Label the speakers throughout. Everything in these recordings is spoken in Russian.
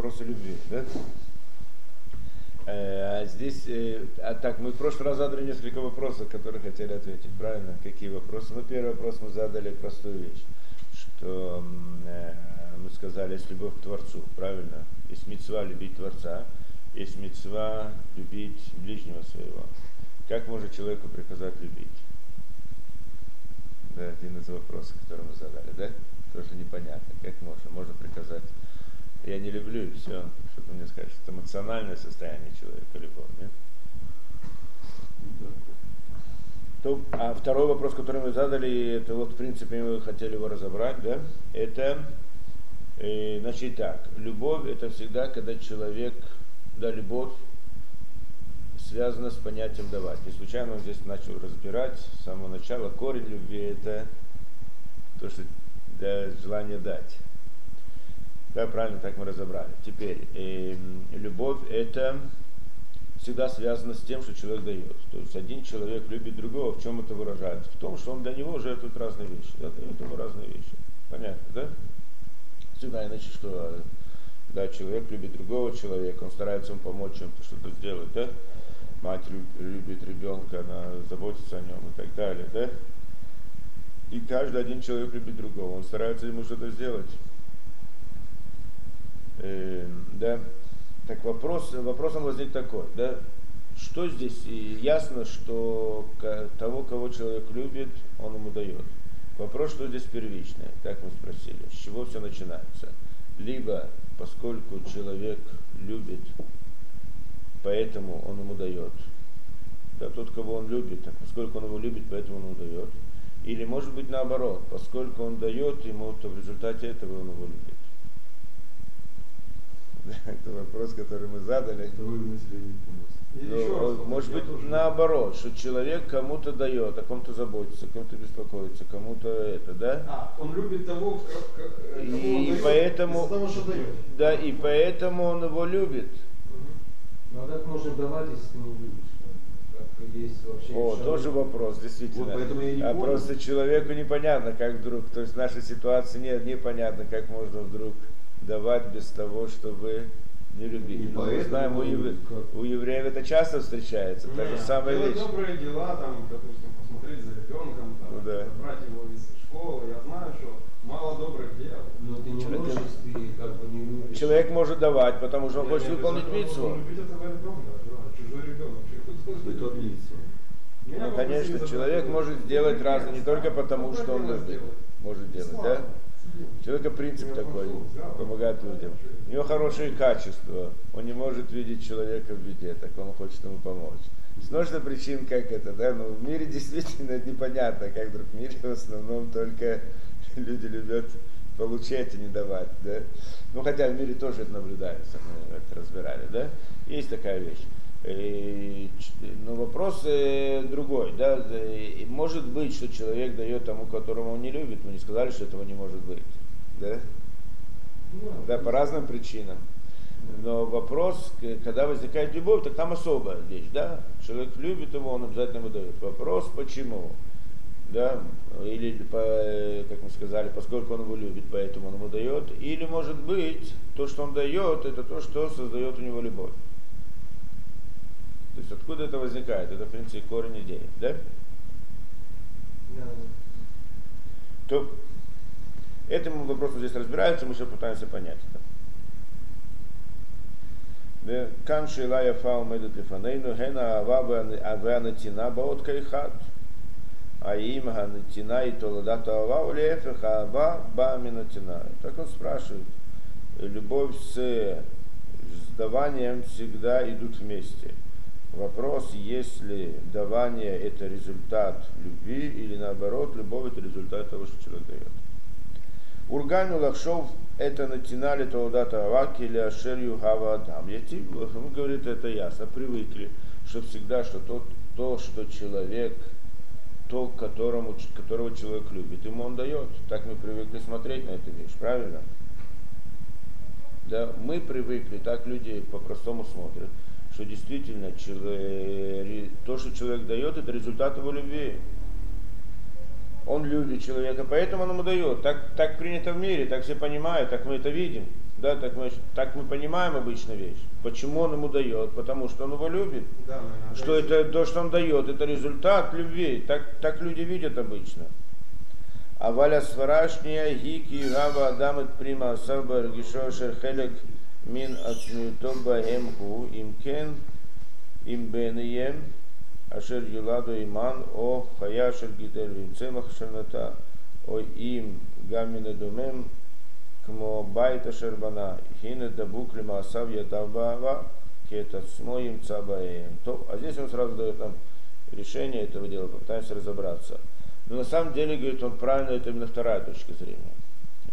Speaker 1: вопросы любви. Да? Э, а здесь, э, а так, мы в прошлый раз задали несколько вопросов, которые хотели ответить, правильно? Какие вопросы? Ну, первый вопрос мы задали простую вещь, что э, мы сказали, есть любовь к Творцу, правильно? Есть мецва любить Творца, есть мецва любить ближнего своего. Как может человеку приказать любить? Да, один из вопросов, который мы задали, да? Тоже непонятно. Как можно? Можно приказать, я не люблю, и все. Что-то мне скажешь, это эмоциональное состояние человека, любовь, нет? То, а второй вопрос, который мы задали, это вот, в принципе, мы хотели его разобрать, да? Это, э, значит, так, любовь это всегда, когда человек, да, любовь связана с понятием давать. Не случайно он здесь начал разбирать с самого начала. Корень любви это то, что для желания дать. Да, правильно, так мы разобрали. Теперь, э, любовь это всегда связано с тем, что человек дает. То есть один человек любит другого, в чем это выражается? В том, что он для него жертвует разные вещи. Да, дает ему разные вещи. Понятно, да? Всегда иначе что? Да, человек любит другого человека, он старается ему помочь чем-то, что-то сделать, да? мать любит ребенка, она заботится о нем и так далее, да? И каждый один человек любит другого, он старается ему что-то сделать. Э, да? Так вопрос, вопросом возник такой, да? Что здесь? Ясно, что того, кого человек любит, он ему дает. Вопрос, что здесь первичное, как мы спросили, с чего все начинается. Либо, поскольку человек любит поэтому он ему дает. Да, тот, кого он любит, так поскольку он его любит, поэтому он ему дает. Или может быть наоборот, поскольку он дает ему, то в результате этого он его любит. Это вопрос, который мы задали. Ну, может быть наоборот, что человек кому-то дает, о ком-то заботится, о ком-то беспокоится, кому-то это, да?
Speaker 2: А, он любит того, как,
Speaker 1: кого и, он дает, поэтому, того, что дает. Да, и поэтому он его любит.
Speaker 3: Ну а как можно давать, если ты не любишь? есть вообще
Speaker 1: О, тоже вопрос, действительно. Вот
Speaker 3: не
Speaker 1: а просто человеку непонятно, как вдруг, то есть в нашей ситуации нет, непонятно, как можно вдруг давать без того, чтобы не любить. И
Speaker 3: ну, мы знаем,
Speaker 1: у, ев... у евреев это часто встречается,
Speaker 2: Нет,
Speaker 1: та же самая
Speaker 2: вещь. добрые дела, там, допустим, посмотреть за ребенком, там, ну, да. брать его из школы. Я знаю, что мало добрых дел.
Speaker 3: Но ты не можешь, ты как бы не любишь.
Speaker 1: Человек может давать, потому что он хочет выполнить митцву. Ну, конечно, человек может сделать разное, не только потому, что он может делать, да? Человека принцип такой, помогать людям. У него хорошие качества, он не может видеть человека в беде, так он хочет ему помочь. С множества причин, как это, да, но в мире действительно непонятно, как вдруг в мире в основном только люди любят получать и не давать, да. Ну, хотя в мире тоже это наблюдается, мы это разбирали, да. Есть такая вещь. Но вопрос э, другой, да, может быть, что человек дает тому, которому он не любит, мы не сказали, что этого не может быть, да, да, по разным причинам. Но вопрос, когда возникает любовь, так там особая вещь, да, человек любит его, он обязательно ему дает. Вопрос, почему? да, или, как мы сказали, поскольку он его любит, поэтому он ему дает, или, может быть, то, что он дает, это то, что создает у него любовь. То есть откуда это возникает? Это, в принципе, корень идеи, да? Да. То этому вопросу здесь разбираются, мы еще пытаемся понять это. Кан шила яфа умедет лифанейну, хена ава веанатина баот кайхат а им ганатина и толадата ава, улефех ава ба минатина. Так он спрашивает. Любовь с даванием всегда идут вместе. Вопрос, если давание это результат любви или наоборот, любовь это результат того, что человек дает. Ургану лахшов это натинали таудата аваки или ашерью хава адам. Он говорит, это ясно, привыкли, что всегда, что то, то что человек то, которому, которого человек любит, ему он дает. Так мы привыкли смотреть на эту вещь, правильно? Да, мы привыкли, так люди по-простому смотрят, что действительно человек, то, что человек дает, это результат его любви. Он любит человека, поэтому он ему дает. Так, так принято в мире, так все понимают, так мы это видим. Да, так мы, так мы понимаем обычно вещь. Почему он ему дает? Потому что он его любит.
Speaker 2: Да,
Speaker 1: Что это то, что он дает, это результат любви. Так, так люди видят обычно. А валя сварашния гики гава адамет прима асаба ргишо шерхелек мин ацмиуто баем гу имкен им бенеем אשר יולדו עמן, או חיה של גידל ועם צמח של נטע, או אם גם מן הדומם, כמו בית אשר בנה, הנה דבוק למעשיו ידיו באהבה, כי את עצמו ימצא בהם. טוב, а здесь он сразу дает нам решение этого дела, попытаемся разобраться. Но на самом деле, говорит, он правильно, это именно вторая точка зрения.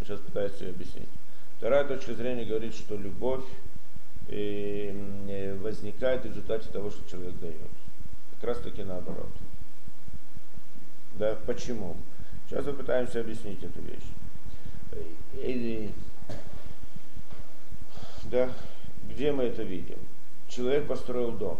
Speaker 1: Сейчас пытаюсь ее объяснить. Вторая точка зрения говорит, что любовь э, возникает в результате того, что человек дает. Как раз таки наоборот. Да, почему? Сейчас мы пытаемся объяснить эту вещь. Или, да, где мы это видим? Человек построил дом,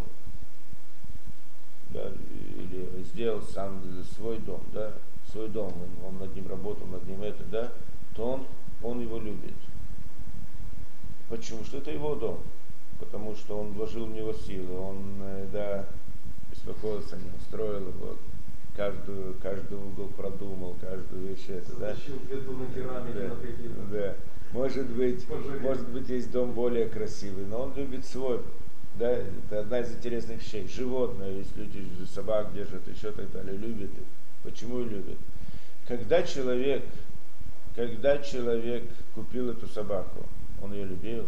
Speaker 1: да, или сделал сам свой дом, да, свой дом, он, он над ним работал, над ним это, да, то он, он его любит. Почему? Что это его дом. Потому что он вложил в него силы, он, э, да, беспокоился о нем, строил его, каждую, каждый угол продумал, каждую вещь это, да?
Speaker 2: где-то на керамике,
Speaker 1: да,
Speaker 2: на какие-то.
Speaker 1: да. Может быть,
Speaker 2: Пожалеть.
Speaker 1: может быть, есть дом более красивый, но он любит свой. Да, это одна из интересных вещей. Животное, если люди собак держат, еще так далее, любят их. Почему любят? Когда человек, когда человек купил эту собаку, он ее любил,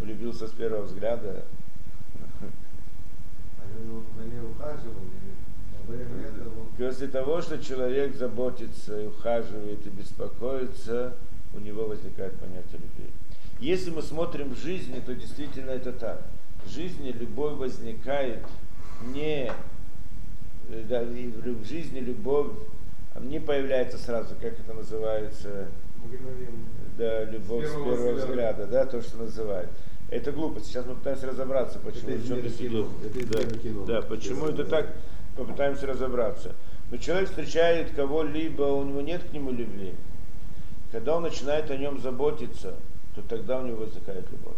Speaker 1: влюбился с первого взгляда,
Speaker 3: он
Speaker 1: После того, что человек заботится и ухаживает и беспокоится, у него возникает понятие любви. Если мы смотрим в жизни, то действительно это так. В жизни любовь возникает не да, в жизни любовь не появляется сразу, как это называется,
Speaker 2: Мгновенно.
Speaker 1: Да, любовь с
Speaker 2: С
Speaker 1: первого,
Speaker 2: первого взгляда.
Speaker 1: взгляда, да, то, что называют. Это глупость. Сейчас мы пытаемся разобраться, почему
Speaker 3: Это
Speaker 1: чем
Speaker 3: измена
Speaker 1: здесь
Speaker 3: кино. Это
Speaker 1: да,
Speaker 3: кино.
Speaker 1: да, почему это
Speaker 3: Да.
Speaker 1: так, попытаемся разобраться. Но человек встречает кого-либо, у него нет к нему любви. Когда он начинает о нем заботиться, то тогда у него возникает любовь.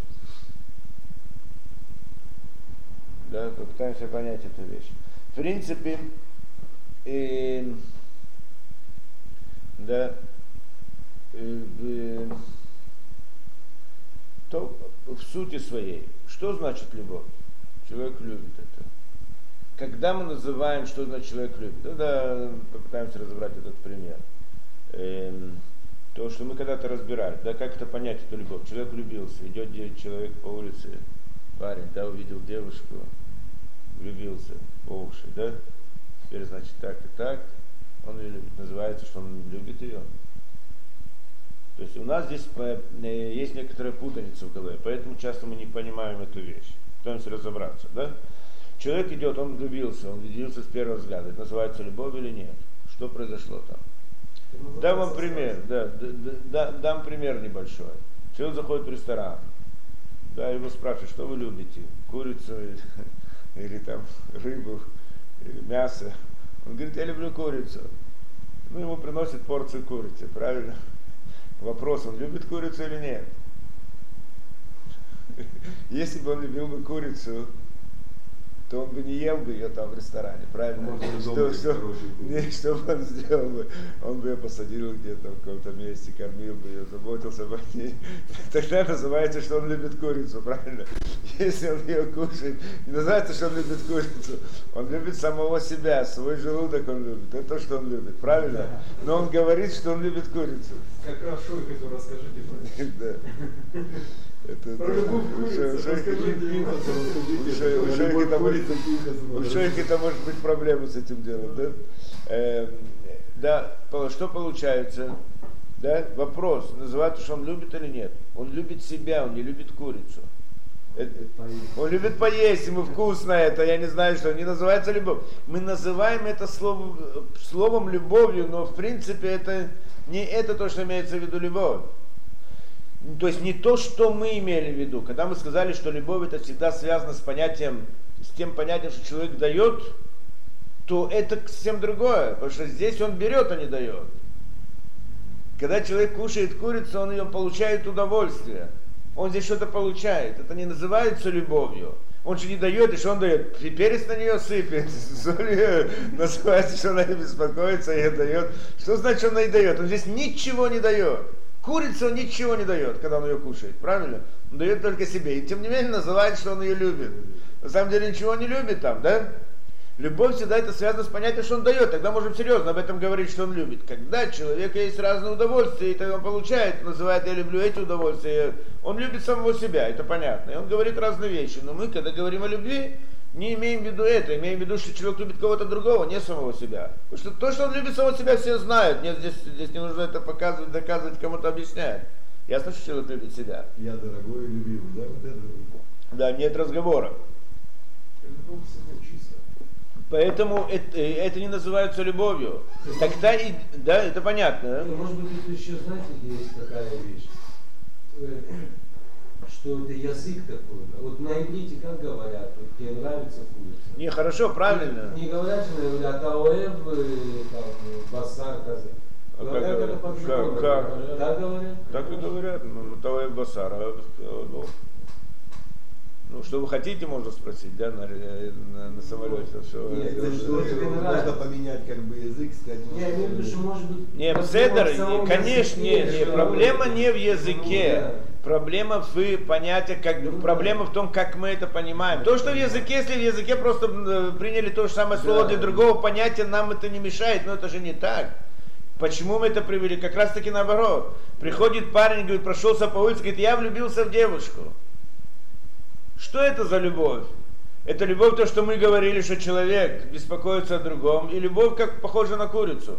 Speaker 1: Да, попытаемся понять эту вещь. В принципе, эм, да, э, э, то в сути своей, что значит любовь? Человек любит это. Когда мы называем, что значит человек любит, тогда попытаемся разобрать этот пример. Эм, то, что мы когда-то разбирали, да, как это понять, эту любовь? Человек влюбился, идет де- человек по улице, парень, да, увидел девушку, влюбился по уши, да, теперь, значит, так и так, он ее любит. Называется, что он любит ее. То есть у нас здесь э, есть некоторая путаница в голове, поэтому часто мы не понимаем эту вещь. Пытаемся разобраться, да? Человек идет, он влюбился, он влюбился с первого взгляда. Это называется любовь или нет? Что произошло там? Дам вам пример, да, д- д- да, дам пример небольшой. Человек заходит в ресторан, да, его спрашивают, что вы любите, курицу или, или там рыбу, или мясо. Он говорит, я люблю курицу. Ну, ему приносят порцию курицы, правильно? Вопрос, он любит курицу или нет? Если бы он любил бы курицу, то он бы не ел бы ее там в ресторане, правильно?
Speaker 3: Можно и
Speaker 1: Что, что, не, что бы он сделал бы? Он бы ее посадил где-то в каком-то месте, кормил бы ее, заботился бы о ней. Тогда называется, что он любит курицу, правильно? Если он ее кушает, не называется, что он любит курицу. Он любит самого себя, свой желудок он любит. Это то, что он любит, правильно? Но он говорит, что он любит курицу.
Speaker 2: Как раз Шойхету расскажите про это.
Speaker 1: Да. Это,
Speaker 2: Про любовь
Speaker 1: у Шой-
Speaker 2: расскажите ему.
Speaker 1: у Шой- у Шойхи там может- быть проблемы с этим делом, да? Эм, да, что получается? Да, вопрос, называется, что он любит или нет. Он любит себя, он не любит курицу. Это- он любит поесть, ему вкусно это, я не знаю что, не называется любовь. Мы называем это словом, словом любовью, но в принципе это не это то, что имеется в виду любовь. То есть не то, что мы имели в виду. Когда мы сказали, что любовь это всегда связано с понятием, с тем понятием, что человек дает, то это совсем другое. Потому что здесь он берет, а не дает. Когда человек кушает курицу, он ее получает удовольствие. Он здесь что-то получает. Это не называется любовью. Он же не дает, и что он дает? Перец на нее сыпет, соль называется, что она беспокоится и дает. Что значит, он ей дает? Он здесь ничего не дает. Курица он ничего не дает, когда он ее кушает, правильно? Он дает только себе. И тем не менее называет, что он ее любит. На самом деле ничего не любит там, да? Любовь всегда это связано с понятием, что он дает. Тогда можем серьезно об этом говорить, что он любит. Когда человека есть разные удовольствия, и тогда он получает, называет «я люблю эти удовольствия», он любит самого себя, это понятно. И он говорит разные вещи. Но мы, когда говорим о любви, не имеем в виду это, имеем в виду, что человек любит кого-то другого, не самого себя. Потому что то, что он любит самого себя, все знают. Нет, здесь, здесь не нужно это показывать, доказывать, кому-то объяснять. Ясно, что человек любит себя.
Speaker 4: Я дорогой и любимый, да, вот это.
Speaker 1: Да, нет разговора. Поэтому это, это не называется любовью. Тогда и, да, это понятно. Да?
Speaker 3: Может быть, это еще, знаете, есть такая вещь, э, что это язык такой. Вот на иврите как говорят, вот, тебе нравится курица.
Speaker 1: Не, хорошо, правильно.
Speaker 3: Не, не говорят же, наверное, таоэв, там, басар, казак.
Speaker 1: А как
Speaker 3: Говорят,
Speaker 1: говорят?
Speaker 3: это.
Speaker 1: Как- как?
Speaker 3: Так говорят?
Speaker 1: Так и говорят, ну, Тавай Басар. а, ну, Ну, что вы хотите, можно спросить, да, на, на, на самолете. Что,
Speaker 3: Нет,
Speaker 4: Это что, можно поменять как бы язык, сказать.
Speaker 3: Я имею в виду, что может быть...
Speaker 1: Не, Седер, конечно, не,
Speaker 3: языке,
Speaker 1: не, проблема не в
Speaker 3: Ну,
Speaker 1: языке.
Speaker 3: да.
Speaker 1: Проблема в понятии, как,
Speaker 3: Ну,
Speaker 1: проблема в том, как мы это понимаем. То, что в языке, если в языке просто э, приняли то же самое слово
Speaker 3: Да.
Speaker 1: для другого понятия, нам это не мешает, но это же не так. Почему мы это привели? Как раз таки наоборот. Приходит парень, говорит, прошелся по улице, говорит, я влюбился в девушку. Что это за любовь? Это любовь, то, что мы говорили, что человек беспокоится о другом, и любовь, как похожа на курицу.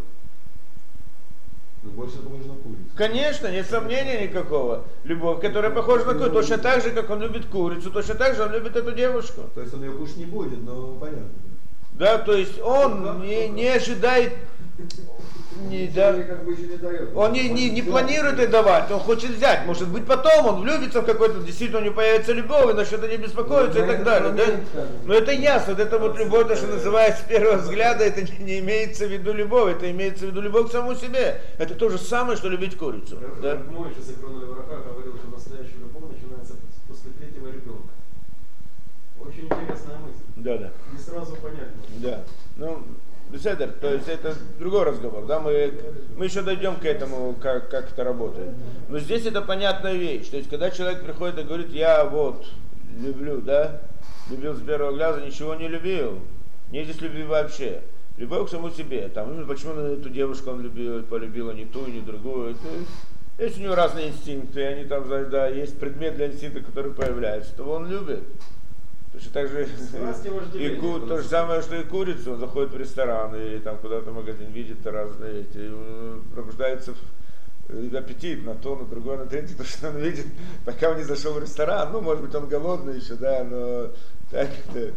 Speaker 4: Ну, больше похоже на курицу.
Speaker 1: Конечно, нет сомнения никакого. Любовь, которая похожа на курицу, точно так же, как он любит курицу, точно так же он любит эту девушку.
Speaker 4: То есть он ее кушать не будет, но понятно.
Speaker 1: Да, то есть он не, не ожидает, не, да,
Speaker 2: как бы еще не дает.
Speaker 1: он не, не, не планирует это давать, он хочет взять. Может быть потом он влюбится в какой-то, действительно у него появится любовь, и на что-то не беспокоится и так далее. Да? Но это ясно, это вот любовь, то, что называется с первого взгляда, это не, не имеется в виду любовь, это имеется в виду любовь к самому себе. Это то же самое, что любить курицу. Да?
Speaker 2: Мой Враха говорил, что настоящая любовь начинается после третьего ребенка. Очень интересная мысль.
Speaker 1: Да, да.
Speaker 2: Не сразу понятно.
Speaker 1: Да. Ну, Беседер, то есть это другой разговор, да, мы, мы еще дойдем к этому, как, как это работает. Но здесь это понятная вещь, то есть когда человек приходит и говорит, я вот люблю, да, любил с первого глаза, ничего не любил, не здесь любви вообще. Любовь к самому себе, там, ну, почему эту девушку он любил, полюбил, а не ту, не другую, это, есть у него разные инстинкты, и они там, да, есть предмет для инстинкта, который появляется, то он любит. Точно так же
Speaker 2: и
Speaker 1: ку- то же самое, что и курица, он заходит в ресторан или там куда-то в магазин, видит разные эти, пробуждается в- э, аппетит на то, на другое, на третье, то, что он видит, пока он не зашел в ресторан, ну, может быть, он голодный еще, да, но так это,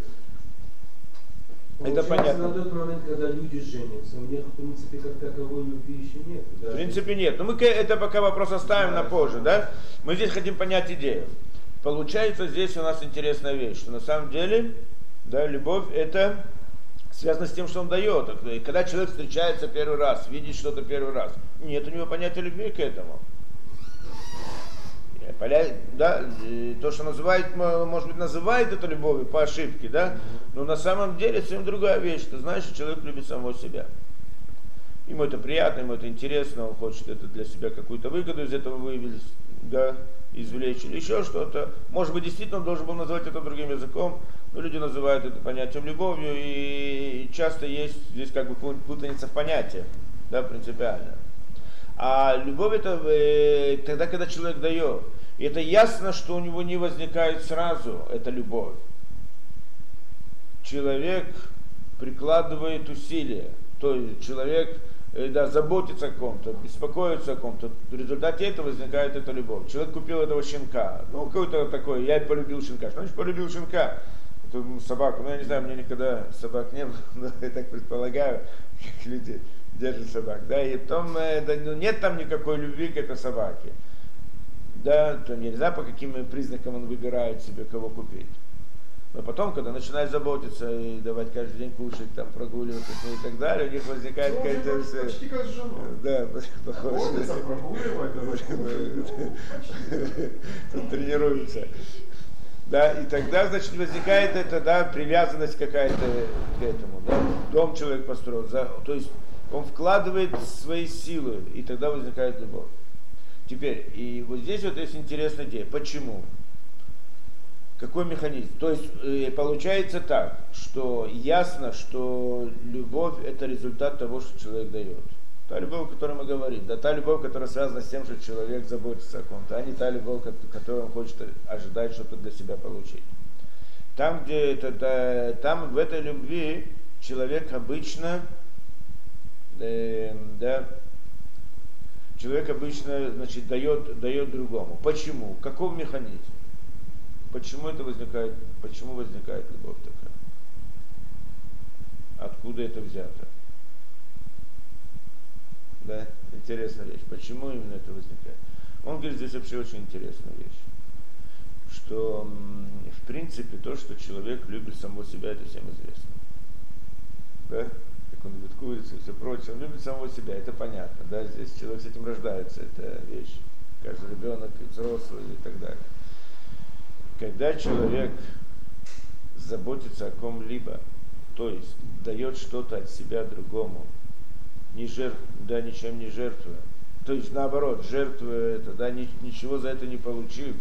Speaker 1: это понятно.
Speaker 3: на тот момент, когда люди женятся, у них, в принципе, как таковой любви еще нет.
Speaker 1: В
Speaker 3: да?
Speaker 1: принципе, нет. Но мы это пока вопрос оставим на позже, да? Мы здесь хотим понять идею. Получается, здесь у нас интересная вещь, что на самом деле, да, любовь это связано с тем, что он дает. И Когда человек встречается первый раз, видит что-то первый раз, нет у него понятия любви к этому. Да, то, что называет, может быть, называет это любовью по ошибке, да, но на самом деле совсем другая вещь. Ты знаешь, что человек любит самого себя. Ему это приятно, ему это интересно, он хочет это для себя какую-то выгоду из этого вывести, да, извлечь или еще что-то. Может быть, действительно он должен был назвать это другим языком, но люди называют это понятием любовью, и часто есть здесь как бы путаница в понятиях, да, принципиально. А любовь это э, тогда, когда человек дает. И это ясно, что у него не возникает сразу эта любовь. Человек прикладывает усилия, то есть человек да, заботится о ком-то, беспокоится о ком-то. В результате этого возникает эта любовь. Человек купил этого щенка, ну какой-то такой, я полюбил щенка. Что значит полюбил щенка? Эту собаку, ну я не знаю, меня никогда собак не было, но я так предполагаю, как люди держат собак. Да, и потом э, да, ну, нет там никакой любви к этой собаке. Да, там я не знаю, по каким признакам он выбирает себе, кого купить. Но потом, когда начинает заботиться и давать каждый день кушать, там, прогуливаться и так далее, у них возникает
Speaker 2: Ну,
Speaker 1: какая-то...
Speaker 2: почти- как с женой.
Speaker 1: Да, похоже. Тренируются. Да, и тогда, значит, возникает это, да, привязанность какая-то к этому, да. Дом человек построил, за- то есть он вкладывает свои силы, и тогда возникает любовь. Теперь, и вот здесь вот есть интересная идея. Почему? Какой механизм? То есть э, получается так, что ясно, что любовь это результат того, что человек дает. Та любовь, о которой мы говорим, да, та любовь, которая связана с тем, что человек заботится о ком-то, а не та любовь, ко- которую он хочет ожидать что-то для себя получить. Там, где это, да, там в этой любви человек обычно, э, да, человек обычно, значит, дает, дает другому. Почему? Каков механизм? Почему это возникает, почему возникает любовь такая? Откуда это взято? Да, интересная вещь. Почему именно это возникает? Он говорит здесь вообще очень интересную вещь. Что, в принципе, то, что человек любит самого себя, это всем известно. Да? Как он любит курицу и все прочее. Он любит самого себя, это понятно. Да? Здесь человек с этим рождается, это вещь. Каждый ребенок, и взрослый и так далее. Когда человек заботится о ком-либо, то есть дает что-то от себя другому, не жертв, да, ничем не жертвуя. То есть наоборот, жертвуя это, да, ни- ничего за это не получив,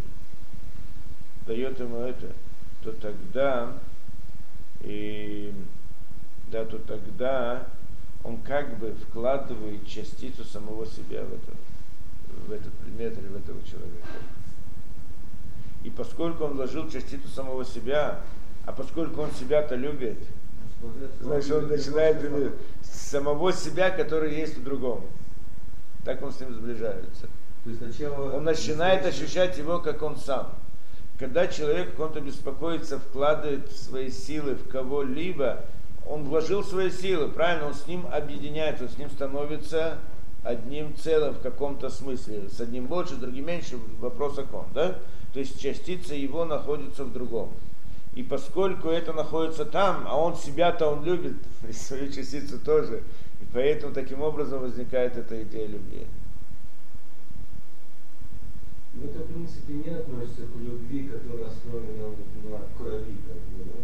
Speaker 1: дает ему это, то тогда, и, да, то тогда он как бы вкладывает частицу самого себя в, это, в этот предмет или в этого человека. И поскольку он вложил частицу самого себя, а поскольку он себя-то любит, Значит, он начинает иметь самого себя, который есть в другом. Так он с ним сближается.
Speaker 4: Сначала...
Speaker 1: Он начинает ощущать его, как он сам. Когда человек о ком-то беспокоится, вкладывает свои силы в кого-либо, он вложил свои силы, правильно, он с ним объединяется, он с ним становится одним целым в каком-то смысле. С одним больше, с другим меньше, вопрос о ком, да? То есть частица его находится в другом. И поскольку это находится там, а он себя-то он любит, и свою частицу тоже, и поэтому таким образом возникает эта идея любви.
Speaker 3: Но это, в принципе, не относится к любви, которая основана на крови, как бы, да?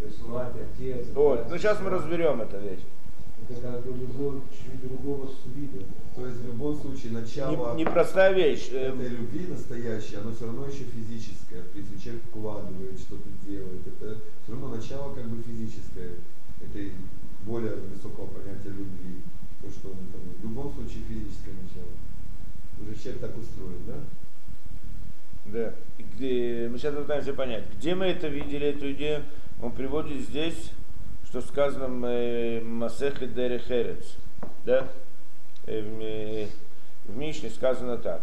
Speaker 3: То есть мать, отец.
Speaker 1: Вот, ну сейчас мы разберем эту вещь.
Speaker 3: Это как бы любовь чуть другого вида.
Speaker 4: То есть в любом случае начало
Speaker 1: Не- Непростая вещь.
Speaker 4: этой любви настоящей, оно все равно еще физическое. То есть человек вкладывает, что-то делает. Это все равно начало как бы физическое. Это более высокого понятия любви. То, что он там, в любом случае физическое начало. Уже человек так устроен, да?
Speaker 1: Да. И Где, мы сейчас пытаемся понять, где мы это видели, эту идею. Он приводит здесь, что сказано в э, Масехе Дерехерец. Да? Э, В, Ми- в Мишне сказано так.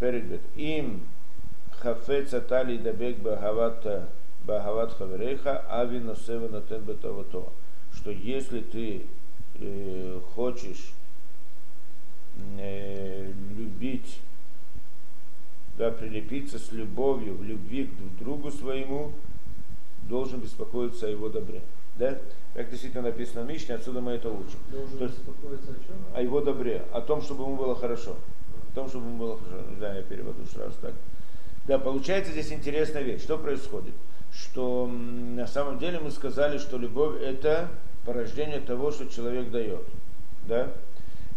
Speaker 1: Перед бет. Им хафец атали дабек бахават бахават хавереха, ави носева нотен бетовато. Что если ты э, хочешь э, любить да, прилепиться с любовью, в любви к другу своему, должен беспокоиться о его добре. Да? Как действительно написано в Мишне, отсюда мы это учим. То есть
Speaker 3: о чем?
Speaker 1: о его добре, о том, чтобы ему было хорошо. О том, чтобы ему было хорошо. Знаю, я переводу сразу так. Да, получается здесь интересная вещь. Что происходит? Что на самом деле мы сказали, что любовь это порождение того, что человек дает. Да?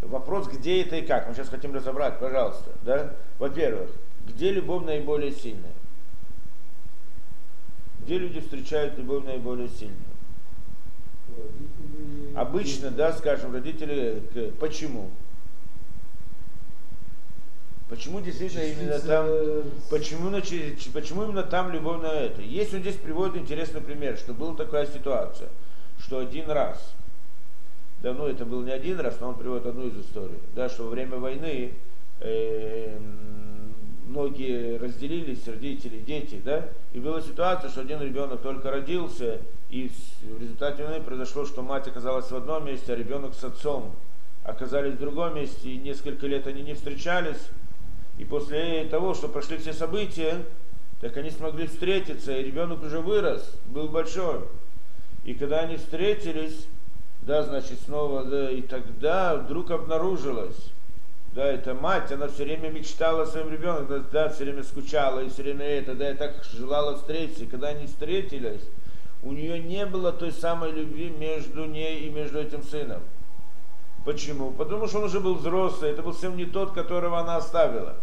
Speaker 1: Вопрос, где это и как. Мы сейчас хотим разобрать, пожалуйста. Да? Во-первых, где любовь наиболее сильная? Где люди встречают любовь наиболее сильную? Обычно, да, скажем, родители, к- почему? Почему действительно именно там, почему, почему именно там любовь на это? Есть он здесь приводит интересный пример, что была такая ситуация, что один раз, да, ну это был не один раз, но он приводит одну из историй, да, что во время войны э, многие разделились, родители, дети, да, и была ситуация, что один ребенок только родился, и в результате войны произошло, что мать оказалась в одном месте, а ребенок с отцом оказались в другом месте, и несколько лет они не встречались, и после того, что прошли все события, Так они смогли встретиться, и ребенок уже вырос, был большой. И когда они встретились, да, значит, снова, да, и тогда вдруг обнаружилось, да, эта мать, она все время мечтала о своем ребенке, да, да, все время скучала, и все время это, да, и так желала встретиться. И когда они встретились, у нее не было той самой любви между ней и между этим сыном. Почему? Потому что он уже был взрослый, это был сын не тот, которого она оставила.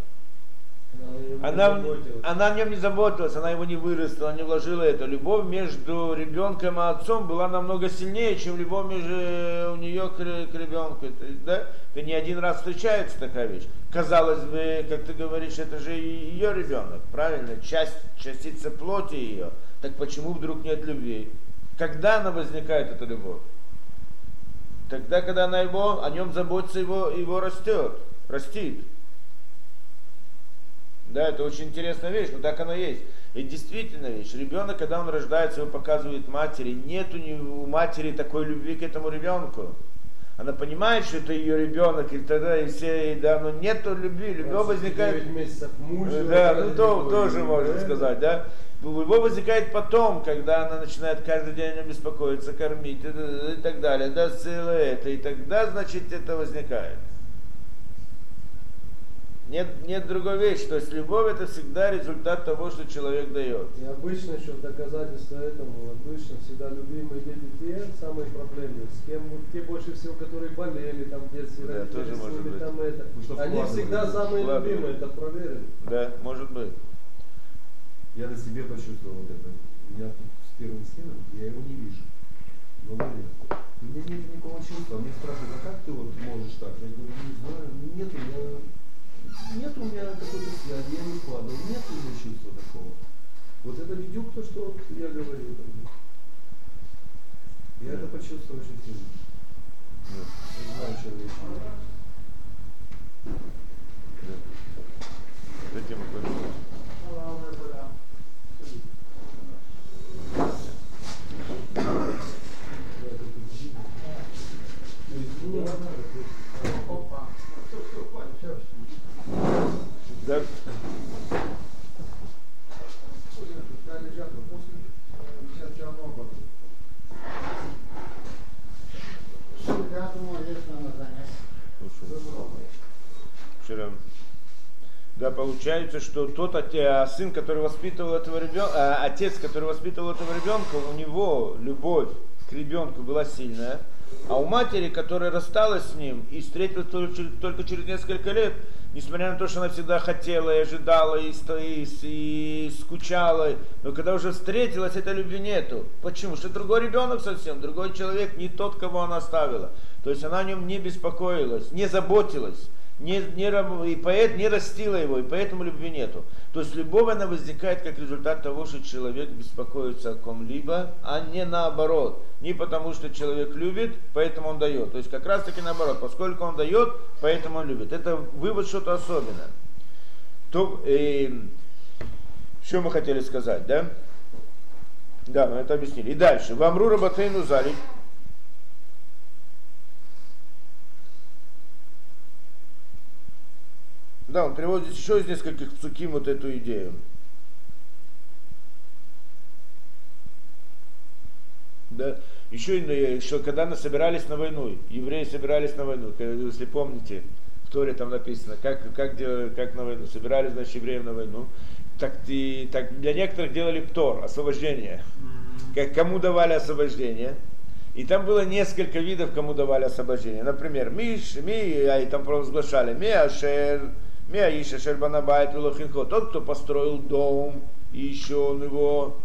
Speaker 1: Она, она о нем не заботилась, она его не вырастила, не вложила это. Любовь между ребенком и отцом была намного сильнее, чем любовь между у нее к, к ребенку. Да? Это не один раз встречается такая вещь. Казалось бы, как ты говоришь, это же ее ребенок, правильно? Часть, частица плоти ее. Так почему вдруг нет любви? Когда она возникает, эта любовь? Тогда, когда она его, о нем заботится, его, его растет, растит. Да, это очень интересная вещь, но так оно есть. И действительно вещь. Ребенок, когда он рождается, его показывает матери, нет у матери такой любви к этому ребенку. Она понимает, что это ее ребенок, и тогда и все, и, да, но нету любви, любовь возникает.
Speaker 3: месяцев мужа.
Speaker 1: Да, ну то, тоже можно сказать, да. Любовь возникает потом, когда она начинает каждый день о беспокоиться, кормить и, и так далее, да, целое это, и тогда, значит, это возникает. Нет, нет другой вещи. То есть любовь это всегда результат того, что человек дает.
Speaker 3: И обычно еще доказательство этому, обычно всегда любимые дети те самые проблемные, с кем вот те больше всего, которые болели там в детстве,
Speaker 1: да,
Speaker 3: родители,
Speaker 1: тоже может быть.
Speaker 3: там это.
Speaker 4: Ну,
Speaker 3: Они всегда самые любимые, это проверено.
Speaker 1: Да, может быть.
Speaker 4: Я на себе почувствовал вот это. У меня тут с первым сыном, я его не вижу. Но момент. У меня нет никакого чувства. Мне спрашивают, а как ты вот можешь так? Я говорю, не знаю, нет у меня, нет у меня какой-то связи, я не вкладываю, нет у меня чувства такого. Вот это видюк, то, что вот я говорил. Я это почувствовал очень сильно. Я знаю, что я
Speaker 1: Затем мы пойдем. Да, получается, что тот оте- сын, который воспитывал этого ребенка, отец, который воспитывал этого ребенка, у него любовь к ребенку была сильная, а у матери, которая рассталась с ним и встретилась только, чер- только через несколько лет, несмотря на то, что она всегда хотела и ожидала, и, и, и скучала, но когда уже встретилась, этой любви нету. Почему? Что другой ребенок совсем, другой человек, не тот, кого она оставила. То есть она о нем не беспокоилась, не заботилась не, не, и поэт не растила его, и поэтому любви нету. То есть любовь, она возникает как результат того, что человек беспокоится о ком-либо, а не наоборот. Не потому, что человек любит, поэтому он дает. То есть как раз таки наоборот, поскольку он дает, поэтому он любит. Это вывод что-то особенное. То, э, что мы хотели сказать, да? Да, мы это объяснили. И дальше. Вамру Рабатейну Залик. Да, он приводит еще из нескольких псуким вот эту идею. Да. Еще, еще когда мы собирались на войну, евреи собирались на войну, если помните, в Торе там написано, как, как, делали, как на войну, собирались, значит, евреев на войну, так, и, так для некоторых делали птор, освобождение. Как, кому давали освобождение. И там было несколько видов, кому давали освобождение. Например, Миш, Ми, а и там провозглашали, Ми Ашер, Ми Аиша Шербанабайт Вилохинхо, тот, кто построил дом, и еще он его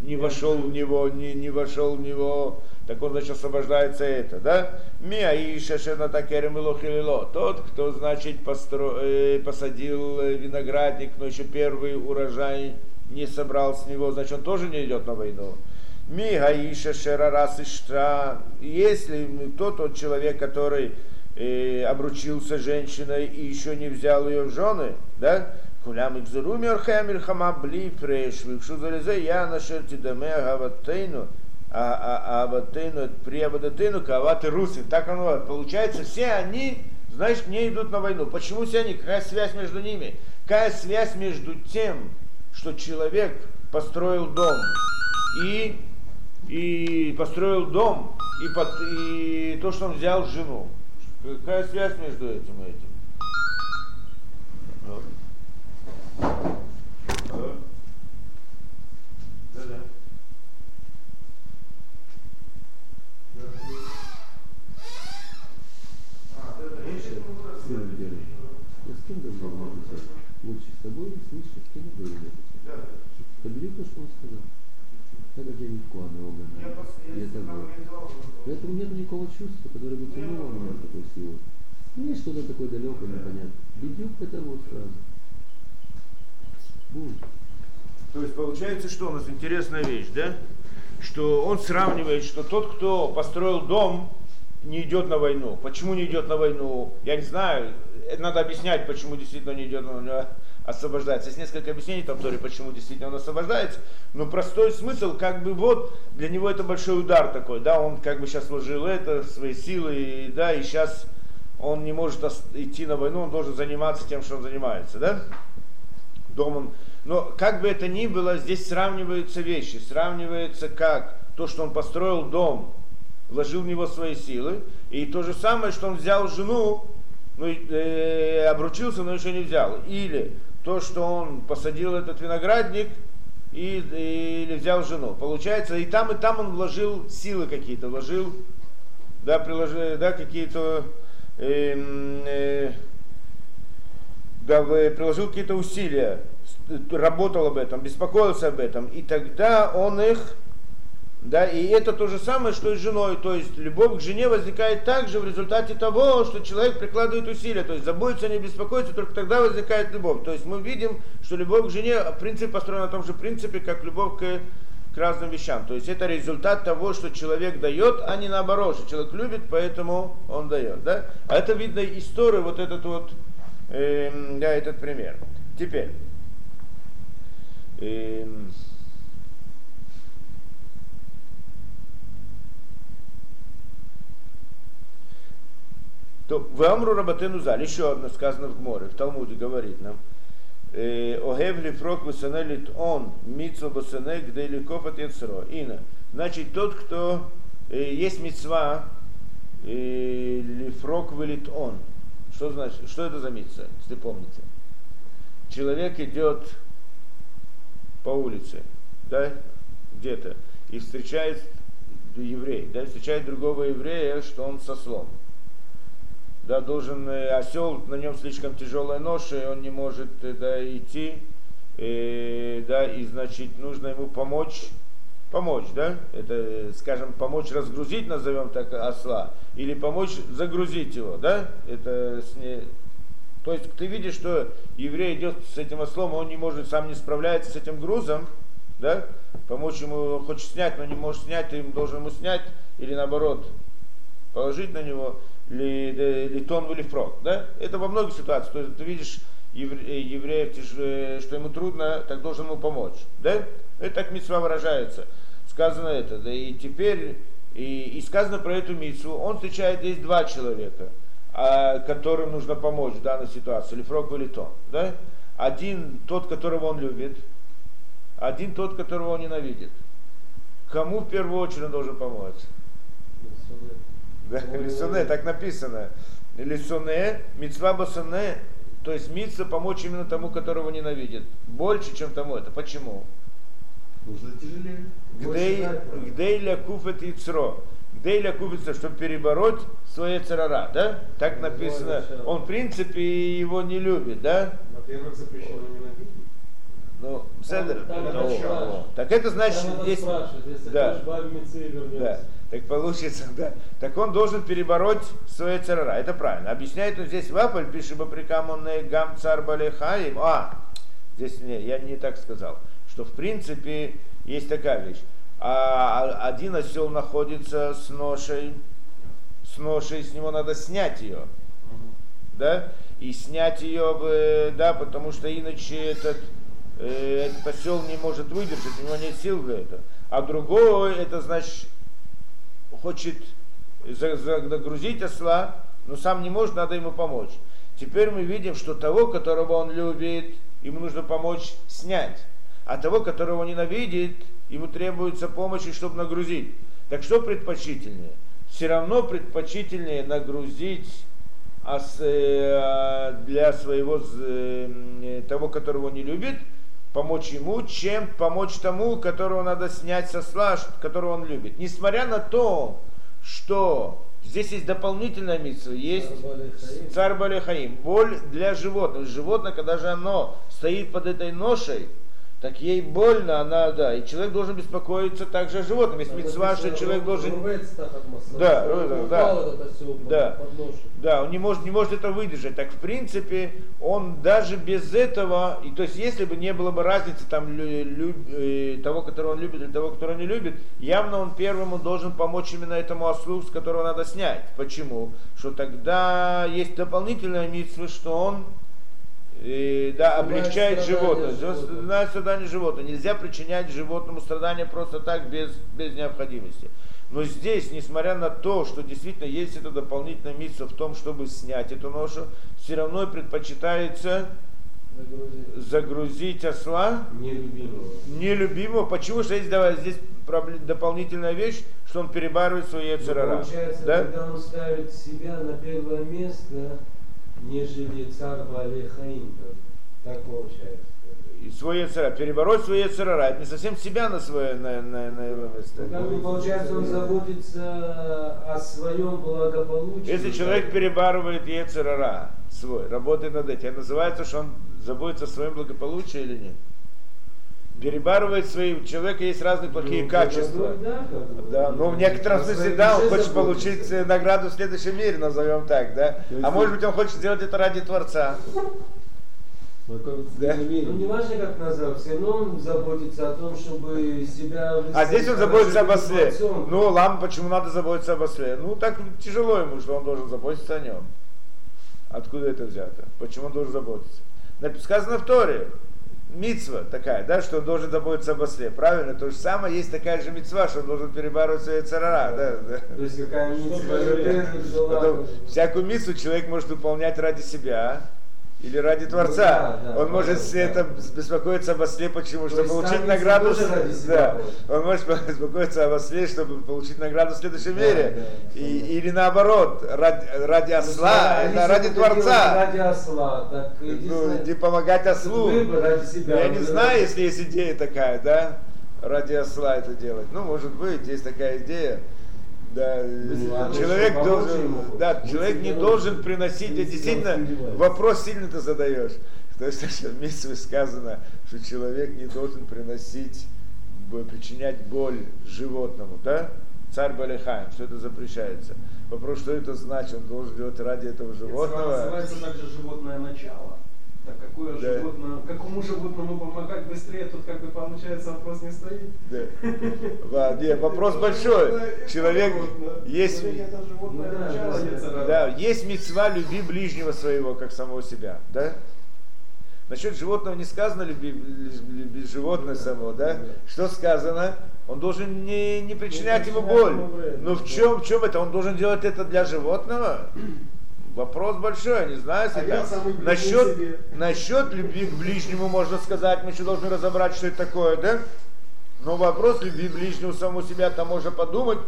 Speaker 1: не вошел в него, не, не вошел в него, так он, значит, освобождается это, да? Ми Аиша Шернатакерем Вилохилило, тот, кто, значит, постро, э, посадил э, виноградник, но еще первый урожай не собрал с него, значит, он тоже не идет на войну. Мигаиша Шерарас Иштра, если тот, тот человек, который э, обручился женщиной и еще не взял ее в жены, да, Кулям Икзуру Мирхамир Хама Бли Фреш, Викшу Залезе, я на Шертидаме Агаватейну, а при Аватейну, Каваты Русин. Так оно получается, все они, значит, не идут на войну. Почему все они? Какая связь между ними? Какая связь между тем, что человек построил дом и, и построил дом и, под, и то, что он взял жену. Какая связь между этим и этим? Да-да.
Speaker 4: Сын Геры, я с кем разговаривал? Лучше с тобой или с Мишей? С кем я говорю? Побери то, что он сказал. Так как я не вкладывал. Я так был. Поэтому нет никакого чувства, которое бы тянуло меня в такой силу. Есть что-то такое далекое, непонятное. Бедюк это вот сразу. Будет.
Speaker 1: То есть получается, что у нас интересная вещь, да? Что он сравнивает, что тот, кто построил дом, не идет на войну. Почему не идет на войну? Я не знаю. Надо объяснять, почему действительно не идет на войну освобождается. Есть несколько объяснений там Торе, почему действительно он освобождается. Но простой смысл, как бы вот, для него это большой удар такой, да, он как бы сейчас вложил это, свои силы, и, да, и сейчас он не может идти на войну, он должен заниматься тем, что он занимается, да? Дом он... Но как бы это ни было, здесь сравниваются вещи. Сравнивается как то, что он построил дом, вложил в него свои силы, и то же самое, что он взял жену, ну, э, обручился, но еще не взял. Или то, что он посадил этот виноградник и, и, или взял жену. Получается, и там, и там он вложил силы какие-то, вложил, да, приложил, да, какие-то, э, э, приложил какие-то усилия, работал об этом, беспокоился об этом, и тогда он их да, и это то же самое, что и с женой. То есть любовь к жене возникает также в результате того, что человек прикладывает усилия. То есть заботиться, не беспокоиться, только тогда возникает любовь. То есть мы видим, что любовь к жене, в принципе, построена на том же принципе, как любовь к, к разным вещам. То есть это результат того, что человек дает, а не наоборот, что человек любит, поэтому он дает. Да? А это видно история, вот этот вот, э, да, этот пример. Теперь. Э, То в Амру Рабатену Заль, еще одно сказано в Гморе, в Талмуде говорит нам, «Э, Огев лифрок высанелит он, митцва басане, где ликов от Яцро. Ина. Значит, тот, кто э, есть мецва, э, лифрок вылит он. Что значит, что это за митцва, если помните? Человек идет по улице, да, где-то, и встречает еврей, да, встречает другого еврея, что он со слом да, должен э, осел, на нем слишком тяжелая ноша, и он не может э, да, идти, и, да, и значит нужно ему помочь, помочь, да, это, скажем, помочь разгрузить, назовем так, осла, или помочь загрузить его, да, это с не... То есть ты видишь, что еврей идет с этим ослом, он не может, сам не справляется с этим грузом, да, помочь ему, хочет снять, но не может снять, ты должен ему снять, или наоборот, положить на него, литон или фрок. Да? Это во многих ситуациях. То есть ты видишь евре, евреев, э, что ему трудно, так должен ему помочь. Да? Это так митцва выражается. Сказано это. Да, и теперь, и, и сказано про эту митцву, он встречает здесь два человека, а, которым нужно помочь в данной ситуации, или фрок или тон. Да? Один тот, которого он любит, один тот, которого он ненавидит. Кому в первую очередь он должен помочь? Да, лисоне, так написано. Лисоне, мецва басоне, то есть митца помочь именно тому, которого ненавидит. Больше, чем тому это. Почему?
Speaker 4: Нужно тяжелее.
Speaker 1: Гдей ля куфет яцро. Гдей ля куфет, чтобы перебороть свое царара, да? Так написано. Он, в принципе, его не любит, да?
Speaker 2: Во-первых, запрещено ненавидеть.
Speaker 1: Ну, Седер. Так это значит,
Speaker 3: если
Speaker 1: да. Так получится, да. Так он должен перебороть свое царара. Это правильно. Объясняет он здесь вафаль, пишет Баприкам гам цар балехаим. А, здесь не, я не так сказал. Что в принципе есть такая вещь. А один осел находится с ношей, с ношей, с него надо снять ее. Да? И снять ее, да, потому что иначе этот, э, этот осел не может выдержать, у него нет сил для этого. А другой, это значит, хочет загрузить осла, но сам не может, надо ему помочь. Теперь мы видим, что того, которого он любит, ему нужно помочь снять. а того, которого ненавидит, ему требуется помощь, чтобы нагрузить. Так что предпочтительнее? Все равно предпочтительнее нагрузить э, для своего э, того, которого не любит, помочь ему, чем помочь тому, которого надо снять со сла, которого он любит. Несмотря на то, что здесь есть дополнительная митцва, есть царь Балихаим, боль для животных. Животное, когда же оно стоит под этой ношей, так ей больно, она, да, и человек должен беспокоиться также о животном. Есть митцва, что человек должен... Да, да, да, да, да, он не может, не может это выдержать. Так, в принципе, он даже без этого, и то есть, если бы не было бы разницы там лю, э, того, которого он любит, или того, которого не любит, явно он первому должен помочь именно этому ослу, с которого надо снять. Почему? Что тогда есть дополнительная митцва, что он и, да, облегчает животное, знает страдания животного. Нельзя причинять животному страдания просто так, без, без необходимости. Но здесь, несмотря на то, что действительно есть это дополнительное место в том, чтобы снять эту ношу, все равно предпочитается загрузить, загрузить осла
Speaker 3: нелюбимого.
Speaker 1: нелюбимого. Почему? Что здесь, давай, здесь дополнительная вещь, что он перебарывает свою яцерара.
Speaker 3: Получается, да? когда он ставит себя на первое место, нежели царь Балихаим. Так получается.
Speaker 1: И свой яцера, перебороть свой яцерара, это не совсем себя на свое на, на, на.
Speaker 3: Ну, как бы получается, он заботится о своем благополучии.
Speaker 1: Если человек перебарывает яцерара свой, работает над этим, это называется, что он заботится о своем благополучии или нет? Перебарывает свои, у человека есть разные плохие ну, качества. Да, да, ну в некотором смысле, да, он хочет получить награду в следующем мире, назовем так, да. А может быть он хочет сделать это ради Творца.
Speaker 3: Да? Ну не важно как назвать, все равно он заботится о том, чтобы себя...
Speaker 1: А здесь он заботится об осле. Ну ладно, почему надо заботиться об осле? Ну так тяжело ему, что он должен заботиться о нем. Откуда это взято? Почему он должен заботиться? Сказано в Торе, мицва такая, да, что он должен заботиться об осле. Правильно? То же самое есть такая же мицва, что он должен перебарывать свои царара. Да, да.
Speaker 3: То есть какая мицва?
Speaker 1: Всякую мицву человек может выполнять ради себя, или ради Творца. Ну, да, да, он может да, это беспокоиться об осле, почему? чтобы получить награду. Да, он может беспокоиться об осле, чтобы получить награду в следующем да, мире. Да, да, И, или наоборот, ради, ради осла, ну, это ради Творца.
Speaker 3: Ради осла, так
Speaker 1: ну, иди помогать ослу.
Speaker 3: Ради себя,
Speaker 1: Я не знаю, если есть идея такая, да, ради осла это делать. Ну, может быть, есть такая идея. Да, человек должен, да, человек не должен приносить, действительно, вопрос сильно ты задаешь. То есть в Митсве сказано, что человек не должен приносить, причинять боль животному, да? Царь Балихаем, что это запрещается. Вопрос, что это значит, он должен делать ради этого животного.
Speaker 2: Это называется также животное начало. Так какое да. животное, какому животному помогать быстрее, тут как бы получается вопрос не стоит.
Speaker 1: Да. Нет, вопрос большой. Человек есть, да, есть мецва люби ближнего своего, как самого себя, да? Насчет животного не сказано люби, люби животное самого, да? Что сказано? Он должен не, не причинять ему боль. Но в чем, в чем это? Он должен делать это для животного? Вопрос большой, не знаю, а так. Насчет, насчет любви к ближнему можно сказать, мы еще должны разобрать, что это такое, да? Но вопрос любви ближнего самого себя, там можно подумать,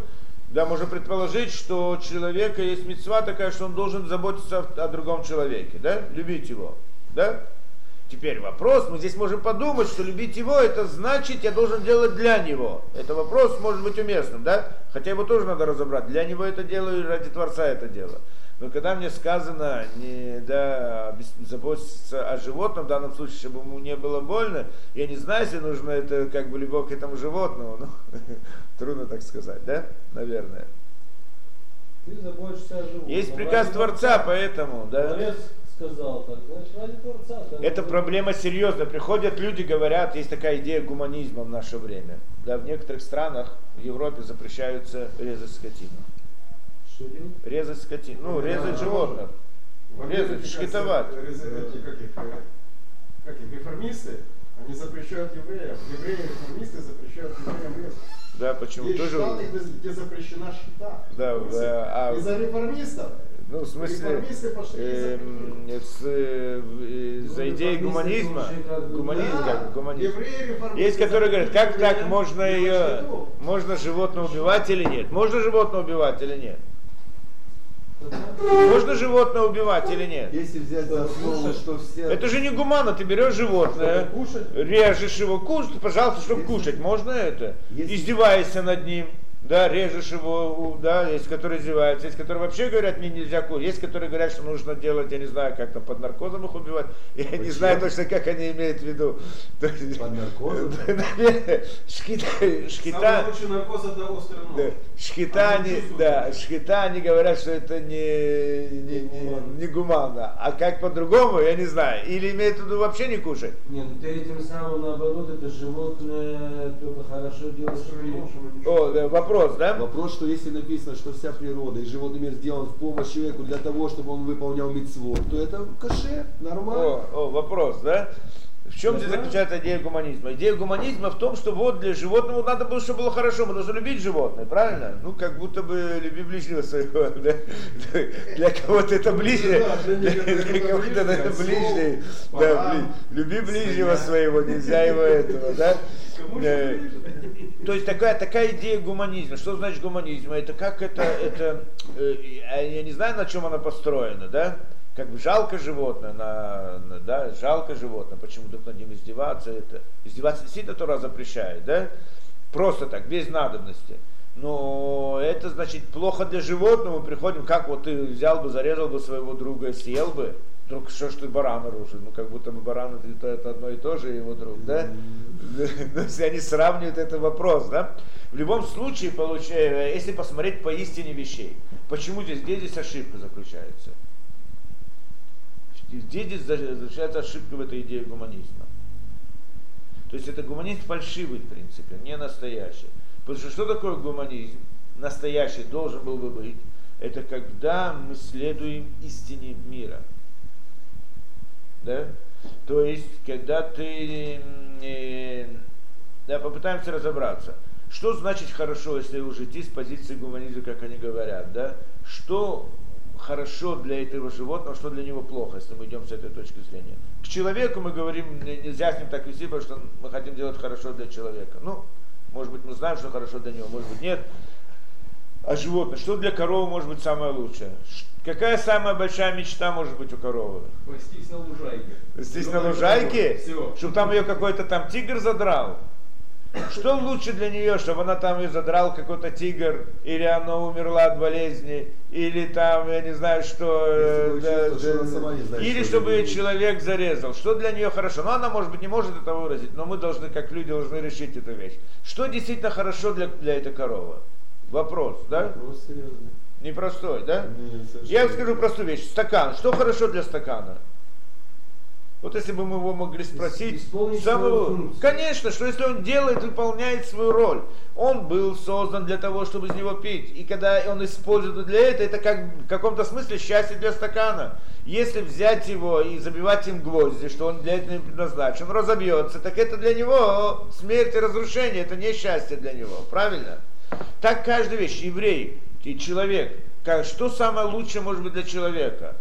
Speaker 1: да, можно предположить, что у человека есть мецва такая, что он должен заботиться о, о другом человеке, да, любить его, да? Теперь вопрос, мы здесь можем подумать, что любить его, это значит, я должен делать для него. Это вопрос может быть уместным, да? Хотя его тоже надо разобрать. Для него это делаю, ради Творца это дело. Но когда мне сказано не да, заботиться о животном, в данном случае, чтобы ему не было больно, я не знаю, если нужно это как бы любовь к этому животному, ну, трудно так сказать, да, наверное.
Speaker 3: Ты заботишься о животном.
Speaker 1: Есть приказ Творца, поэтому, да.
Speaker 3: Творец сказал так, значит, ради Творца.
Speaker 1: Это проблема серьезная. Приходят люди, говорят, есть такая идея гуманизма в наше время. Да, в некоторых странах в Европе запрещаются резать скотину.
Speaker 3: Что делать?
Speaker 1: Резать скотину. Ну, резать животных. Резать, шкитовать.
Speaker 2: Эти, как их, как их, реформисты, они запрещают евреев. Евреи реформисты запрещают евреям резать.
Speaker 1: Да, почему?
Speaker 2: Есть
Speaker 1: Тоже...
Speaker 2: штаты, где запрещена шкита.
Speaker 1: Да, да.
Speaker 2: А... Из-за реформистов.
Speaker 1: Ну, в смысле, эм, с, э, э, за
Speaker 3: Ну,
Speaker 1: идеей
Speaker 3: реформисты
Speaker 1: гуманизма, гуманизм,
Speaker 5: Да,
Speaker 1: как гуманизм. Есть, которые говорят, как так можно ее, можно животное убивать или нет? Можно животное убивать или нет? Можно животное убивать или нет?
Speaker 4: Если взять за основу, что все...
Speaker 1: Это же не гуманно, ты берешь животное,
Speaker 3: Кушать?
Speaker 1: режешь его, кушать, пожалуйста, чтобы кушать, можно это?
Speaker 4: Если-
Speaker 1: Издеваешься над ним, да, режешь его, да, есть, которые издеваются, есть, которые вообще говорят, мне нельзя кушать, есть, которые говорят, что нужно делать, я не знаю, как там, под наркозом их убивать, я не
Speaker 4: Почему?
Speaker 1: знаю точно, как они имеют в виду.
Speaker 4: Под наркозом?
Speaker 1: Шхита, шхита,
Speaker 2: наркоз это острый нож.
Speaker 1: да, шхита, они, да, шхита, они говорят, что это не, не, не, не гуманно. А как по-другому, я не знаю. Или имеют в виду вообще не кушать?
Speaker 3: Не, ну ты этим самым наоборот, это животное только хорошо делаешь.
Speaker 1: О, да, вопрос, да?
Speaker 4: Вопрос, что если написано, что вся природа и животный мир сделан в помощь человеку для того, чтобы он выполнял митцвот, то это каше, нормально.
Speaker 1: О, о, вопрос, да? В чем здесь заключается идея гуманизма? Идея гуманизма в том, что вот для животного надо было, чтобы было хорошо, мы должны любить животное, правильно? Ну, как будто бы люби ближнего своего, да? Для кого-то это ближнее,
Speaker 5: для
Speaker 1: кого-то это
Speaker 5: ближнее,
Speaker 1: да, люби ближнего своего, нельзя его этого, да?
Speaker 2: Кому же ближе?
Speaker 1: То есть такая, такая идея гуманизма. Что значит гуманизм? Это как это, это э, я не знаю, на чем она построена, да? Как бы жалко животное, на, на- да, жалко животное, почему тут над ним издеваться, это, издеваться действительно Тора запрещает, да? Просто так, без надобности. Но это значит плохо для животного, мы приходим, как вот ты взял бы, зарезал бы своего друга, съел бы, вдруг что ж ты баран оружие, ну как будто бы баран это, это одно и то же его друг, да? Ну, если они сравнивают, это вопрос, да? В любом случае, получая, если посмотреть по истине вещей, почему здесь, где здесь ошибка заключается? Здесь за- заключается ошибка в этой идее гуманизма? То есть это гуманизм фальшивый, в принципе, не настоящий. Потому что что такое гуманизм? Настоящий должен был бы быть. Это когда мы следуем истине мира. Да? То есть, когда ты... э, да, попытаемся разобраться. Что значит хорошо, если уже идти с позиции гуманизма, как они говорят, да? Что хорошо для этого животного, что для него плохо, если мы идем с этой точки зрения. К человеку мы говорим, не- нельзя с ним так вести, потому что мы хотим делать хорошо для человека. Ну, может быть, мы знаем, что хорошо для него, может быть, нет. А животное, что для коровы может быть самое лучшее? Какая самая большая мечта может быть у коровы?
Speaker 2: Пастись на лужайке. Ну,
Speaker 1: на лужайке,
Speaker 2: Все.
Speaker 1: чтобы там ее какой-то там тигр задрал. Что лучше для нее, чтобы она там ее задрал какой-то тигр, или она умерла от болезни, или там, я не знаю, что... э,
Speaker 4: сама не знает,
Speaker 1: или
Speaker 4: что
Speaker 1: чтобы ее человек зарезал. Что для нее хорошо? Ну, она, может быть, не может это выразить, но мы должны, как люди, должны решить эту вещь. Что действительно хорошо для, для этой коровы? Вопрос, да?
Speaker 4: Вопрос серьезный.
Speaker 1: Непростой, да?
Speaker 4: Не.
Speaker 1: Я вам скажу простую вещь. Стакан. Что хорошо для стакана? Вот если бы мы его могли спросить, самого- конечно, что если он делает, выполняет свою роль, он был создан для того, чтобы из него пить, и когда он использует для этого, это как в каком-то смысле счастье для стакана. Если взять его и забивать им гвозди, что он для этого не предназначен, он разобьется, так это для него смерть и разрушение, это не счастье для него, правильно? Так каждая вещь, еврей и человек, как- что самое лучшее может быть для человека?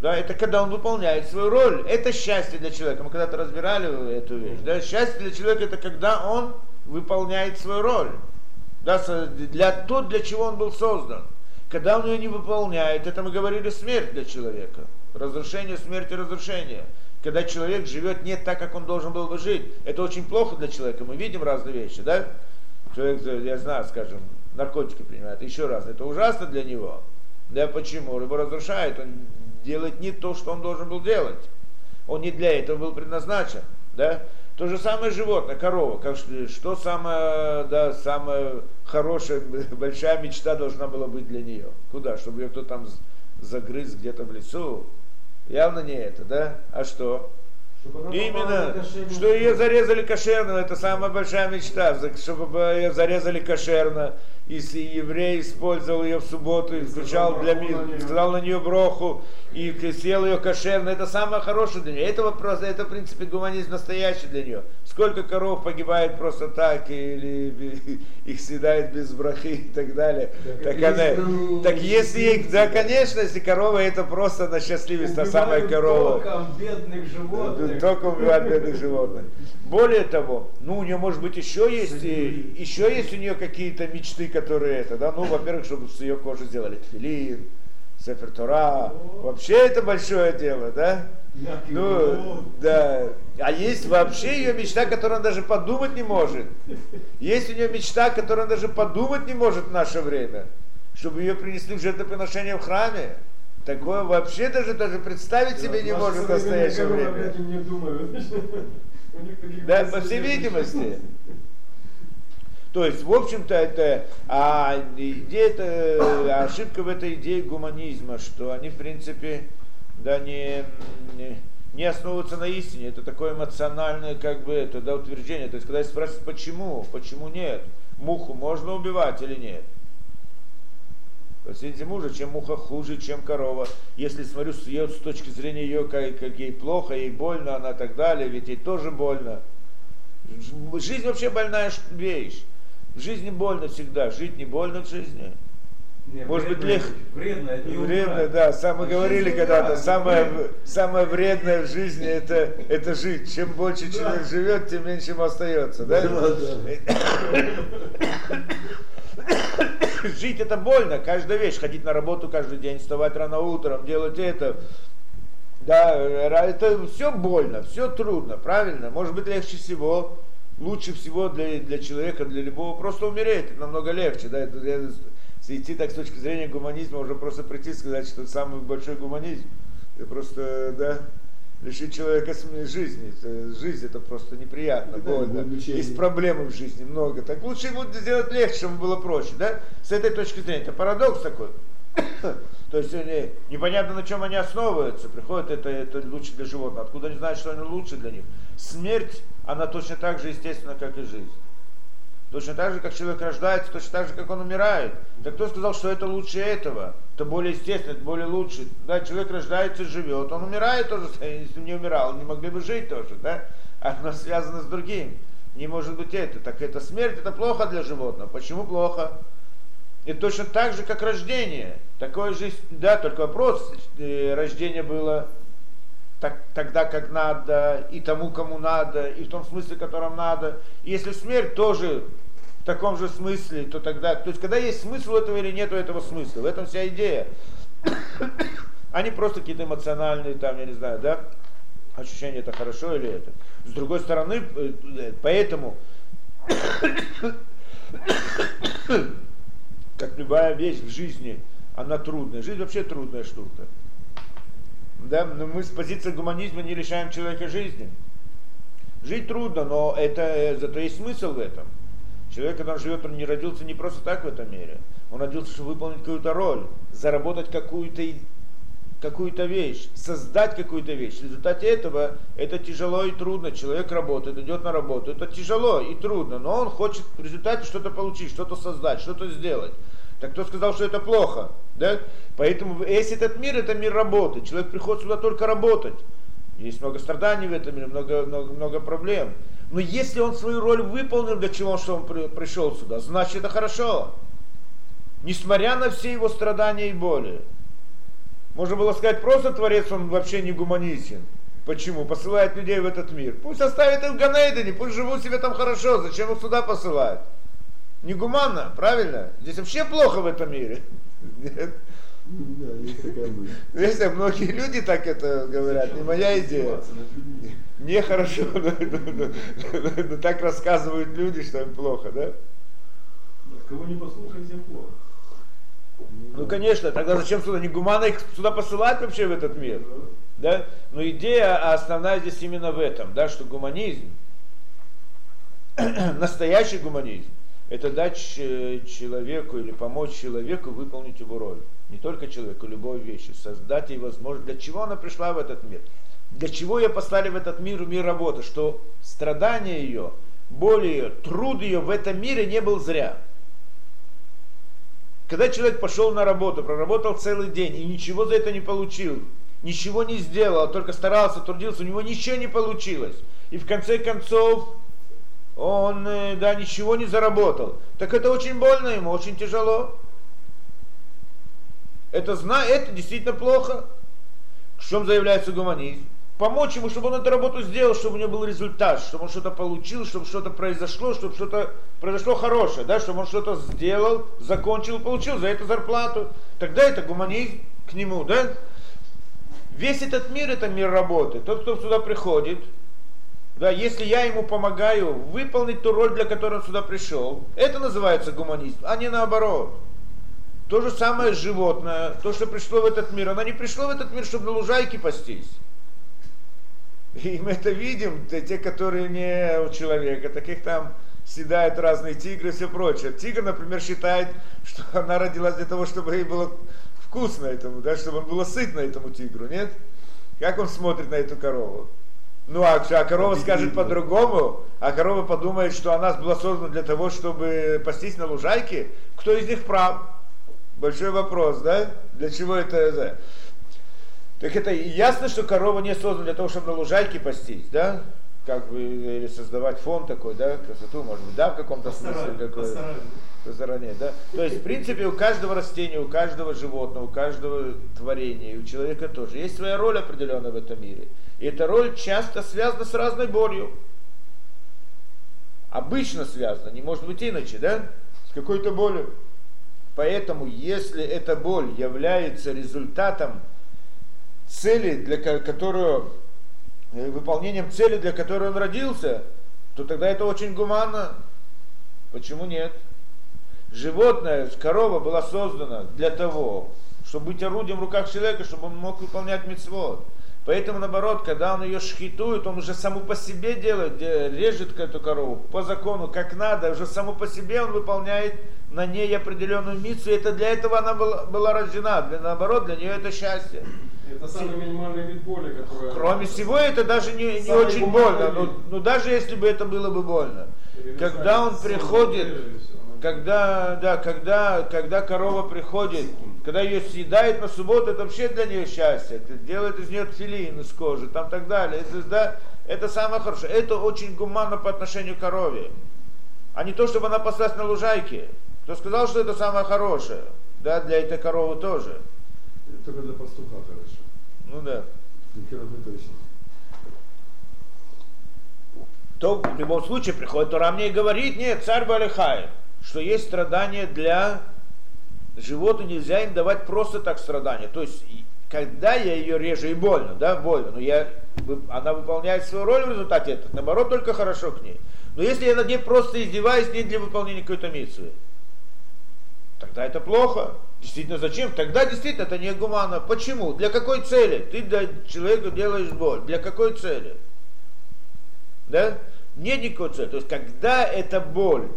Speaker 1: Да, это когда он выполняет свою роль. Это счастье для человека. Мы когда-то разбирали эту вещь. Да? Счастье для человека это когда он выполняет свою роль. Да, для то, для чего он был создан. Когда он ее не выполняет, это мы говорили смерть для человека. Разрушение, смерть и разрушение. Когда человек живет не так, как он должен был бы жить. Это очень плохо для человека. Мы видим разные вещи, да? Человек, я знаю, скажем, наркотики принимает, еще раз, это ужасно для него. Да почему? Его разрушает, он делает не то, что он должен был делать. Он не для этого был предназначен. Да? То же самое животное, корова. Как, что- самое, да, самая хорошая, большая мечта должна была быть для нее? Куда? Чтобы ее кто-то там загрыз где-то в лесу? Явно не это, да? А что? Именно, что ее зарезали кошерно, это самая большая мечта, чтобы бы ее зарезали кошерно. если еврей использовал ее в субботу и включал для сказал на нее броху и съел ее кошерно, это самое хорошее для нее. Это вопрос, это в принципе гуманизм настоящий для нее. Сколько коров погибает просто так, или их съедает без брахи и так далее. Так, так, она, так если, да, конечно, если корова это просто на счастливец, та самая корова.
Speaker 2: Током бедных животных.
Speaker 1: Только убивать бедных животных. Более того, ну у нее может быть еще есть, еще есть у нее какие-то мечты, которые это, да, ну, во-первых, чтобы с ее кожи сделали тфилин, Сефер Тора. Вообще это большое дело, да? Ну, да. А есть вообще ее мечта, которую она даже подумать не может. Есть у нее мечта, которую она даже подумать не может в наше время. Чтобы ее принесли в жертвоприношение в храме. Такое вообще даже, даже представить себе не может в настоящее время. Да, по всей видимости. То есть, в общем-то, это а, идея, это, ошибка в этой идее гуманизма, что они, в принципе, да, не, не, основываются на истине. Это такое эмоциональное, как бы, это, да, утверждение. То есть, когда спрашивают, почему, почему нет, муху можно убивать или нет? Простите мужа, чем муха хуже, чем корова. Если смотрю, съел с точки зрения ее, как, как ей плохо, ей больно, она так далее, ведь ей тоже больно. Жизнь вообще больная вещь. В жизни больно всегда, жить не больно в жизни. Может быть, легче.
Speaker 2: Вредно, это не
Speaker 1: Вредно, да. Самое
Speaker 2: А
Speaker 1: говорили когда-то, самое, самое вредное в жизни это, это жить. Чем больше человек живет, тем меньше ему остается. Да? Жить это больно, каждая вещь. Ходить на работу каждый день, вставать рано утром, делать это. Да, это все больно, все трудно, правильно? Может быть, легче всего, лучше всего для, для человека, для любого, просто умереть, намного легче. Да? Это, это, идти так с точки зрения гуманизма, уже просто прийти и сказать, что это самый большой гуманизм. Это просто, да, лишить человека жизни. Жизнь это просто неприятно,
Speaker 4: Да,
Speaker 1: больно. Есть проблемы в жизни много. Так лучше ему сделать легче, чтобы было проще, да? С этой точки зрения. Это парадокс такой. То есть они, непонятно на чем они основываются. Приходят, это, это лучше для животных. Откуда они знают, что они лучше для них? Смерть, она точно так же естественна, как и жизнь. Точно так же, как человек рождается, точно так же, как он умирает. Так кто сказал, что это лучше этого? Это более естественно, это более лучше. Да, человек рождается, живет, он умирает тоже, если не умирал, не могли бы жить тоже, да? Оно связано с другим. Не может быть это. Так это смерть, это плохо для животного. Почему плохо? И точно так же, как рождение. Такое же, да, только вопрос, э, рождение было так, тогда, как надо, и тому, кому надо, и в том смысле, в котором надо. И если смерть тоже в таком же смысле, то тогда, то есть когда есть смысл этого или нет этого смысла, в этом вся идея. Они просто какие-то эмоциональные, там, я не знаю, да, ощущения, это хорошо или это. С другой стороны, э, поэтому, как любая вещь в жизни, она трудная. Жизнь вообще трудная штука. Да, но мы с позиции гуманизма не лишаем человека жизни. Жить трудно, но это, э, зато есть смысл в этом. Человек, когда он живет, он не родился не просто так в этом мире. Он родился, чтобы выполнить какую-то роль, заработать какую-то какую-то вещь, создать какую-то вещь. В результате этого это тяжело и трудно. Человек работает, идет на работу. Это тяжело и трудно, но он хочет в результате что-то получить, что-то создать, что-то сделать. Так кто сказал, что это плохо? Да? Поэтому весь этот мир, это мир работы. Человек приходит сюда только работать. Есть много страданий в этом мире, много, много, много проблем. Но если он свою роль выполнил, для чего он, что он при- пришел сюда, значит это хорошо. Несмотря на все его страдания и боли. Можно было сказать, просто Творец, он вообще не гуманитен. Почему? Посылает людей в этот мир. Пусть оставит их в Ганейдене, пусть живут себе там хорошо. Зачем их сюда посылать? Негуманно, правильно? Здесь вообще плохо в этом мире. Нет?
Speaker 4: Да, есть такая мысль.
Speaker 1: Если многие люди так это говорят, не моя идея.
Speaker 2: Издеваться над людьми.
Speaker 1: Мне хорошо, но, так рассказывают люди, что им плохо, да?
Speaker 2: Кого не послушай, всем плохо.
Speaker 1: Ну, конечно, тогда зачем сюда, не гуманно их сюда посылать вообще в этот мир? Да? Но идея основная здесь именно в этом, да, что гуманизм, настоящий гуманизм, это дать ч- человеку или помочь человеку выполнить его роль. Не только человеку, любой вещи. Создать ей возможность. Для чего она пришла в этот мир? Для чего ее послали в этот мир, в мир работы? Что страдания ее, боль ее, труд ее в этом мире не был зря. Когда человек пошел на работу, проработал целый день и ничего за это не получил, ничего не сделал, а только старался, трудился, у него ничего не получилось. И в конце концов он э, да, ничего не заработал. Так это очень больно ему, очень тяжело. Это, зна, это действительно плохо. В чем заявляется гуманизм? Помочь ему, чтобы он эту работу сделал, чтобы у него был результат, чтобы он что-то получил, чтобы что-то произошло, чтобы что-то произошло хорошее, да, чтобы он что-то сделал, закончил, получил за это зарплату. Тогда это гуманизм к нему, да? Весь этот мир это мир работы. Тот, кто сюда приходит, да, если я ему помогаю выполнить ту роль, для которой он сюда пришел, это называется гуманизм, а не наоборот. То же самое животное, то, что пришло в этот мир, оно не пришло в этот мир, чтобы на лужайке пастись. И мы это видим, те, которые не у человека, таких там съедают разные тигры и все прочее. Тигр, например, считает, что она родилась для того, чтобы ей было вкусно этому, да, чтобы он было сытно этому тигру, нет? Как он смотрит на эту корову? Ну, а, а корова скажет по-другому, а корова подумает, что она была создана для того, чтобы пастись на лужайке. Кто из них прав? Большой вопрос, да? Для чего это? Да? Так это ясно, что корова не создана для того, чтобы на лужайке пастись, да? Как бы или создавать фон такой, да, красоту, может быть, да, в каком-то смысле. Какой, стороне, да? То есть, в принципе, у каждого растения, у каждого животного, у каждого творения, и у человека тоже есть своя роль определенная в этом мире. И эта роль часто связана с разной болью. Обычно связана, не может быть иначе, да? С какой-то болью. Поэтому, если эта боль является результатом цели, для которую, э, выполнением цели, для которой он родился, то тогда это очень гуманно. Почему нет? Животное, корова была создана для того, чтобы быть орудием в руках человека, чтобы он мог выполнять мецвод. Поэтому, наоборот, когда он ее шхитует, он уже саму по себе делает, режет эту корову по закону, как надо, уже саму по себе он выполняет на ней определенную миссию. Это для этого она была, была рождена. Для, наоборот, для нее это счастье.
Speaker 2: Это самый минимальный вид боли, который...
Speaker 1: Кроме всего, это даже не, не очень больно. Но, но даже если бы это было бы больно. Когда он приходит, когда, да, когда, когда корова приходит когда ее съедает на субботу, это вообще для нее счастье. Это делает из нее тфилин из кожи, там так далее. Это, да, это самое хорошее. Это очень гуманно по отношению к корове. А не то, чтобы она паслась на лужайке. Кто сказал, что это самое хорошее? Да, для этой коровы тоже.
Speaker 4: Это только для пастуха хорошо.
Speaker 1: Ну да.
Speaker 4: Для точно.
Speaker 1: То в любом случае приходит Тора мне и говорит, нет, царь Балихай, что есть страдания для животу нельзя им давать просто так страдания. То есть, когда я ее режу и больно, да, больно, но я, она выполняет свою роль в результате этого, наоборот, только хорошо к ней. Но если я над ней просто издеваюсь, не для выполнения какой-то миссии, тогда это плохо. Действительно, зачем? Тогда действительно это не гуманно. Почему? Для какой цели? Ты для человека делаешь боль. Для какой цели? Да? Нет никакой цели. То есть, когда эта боль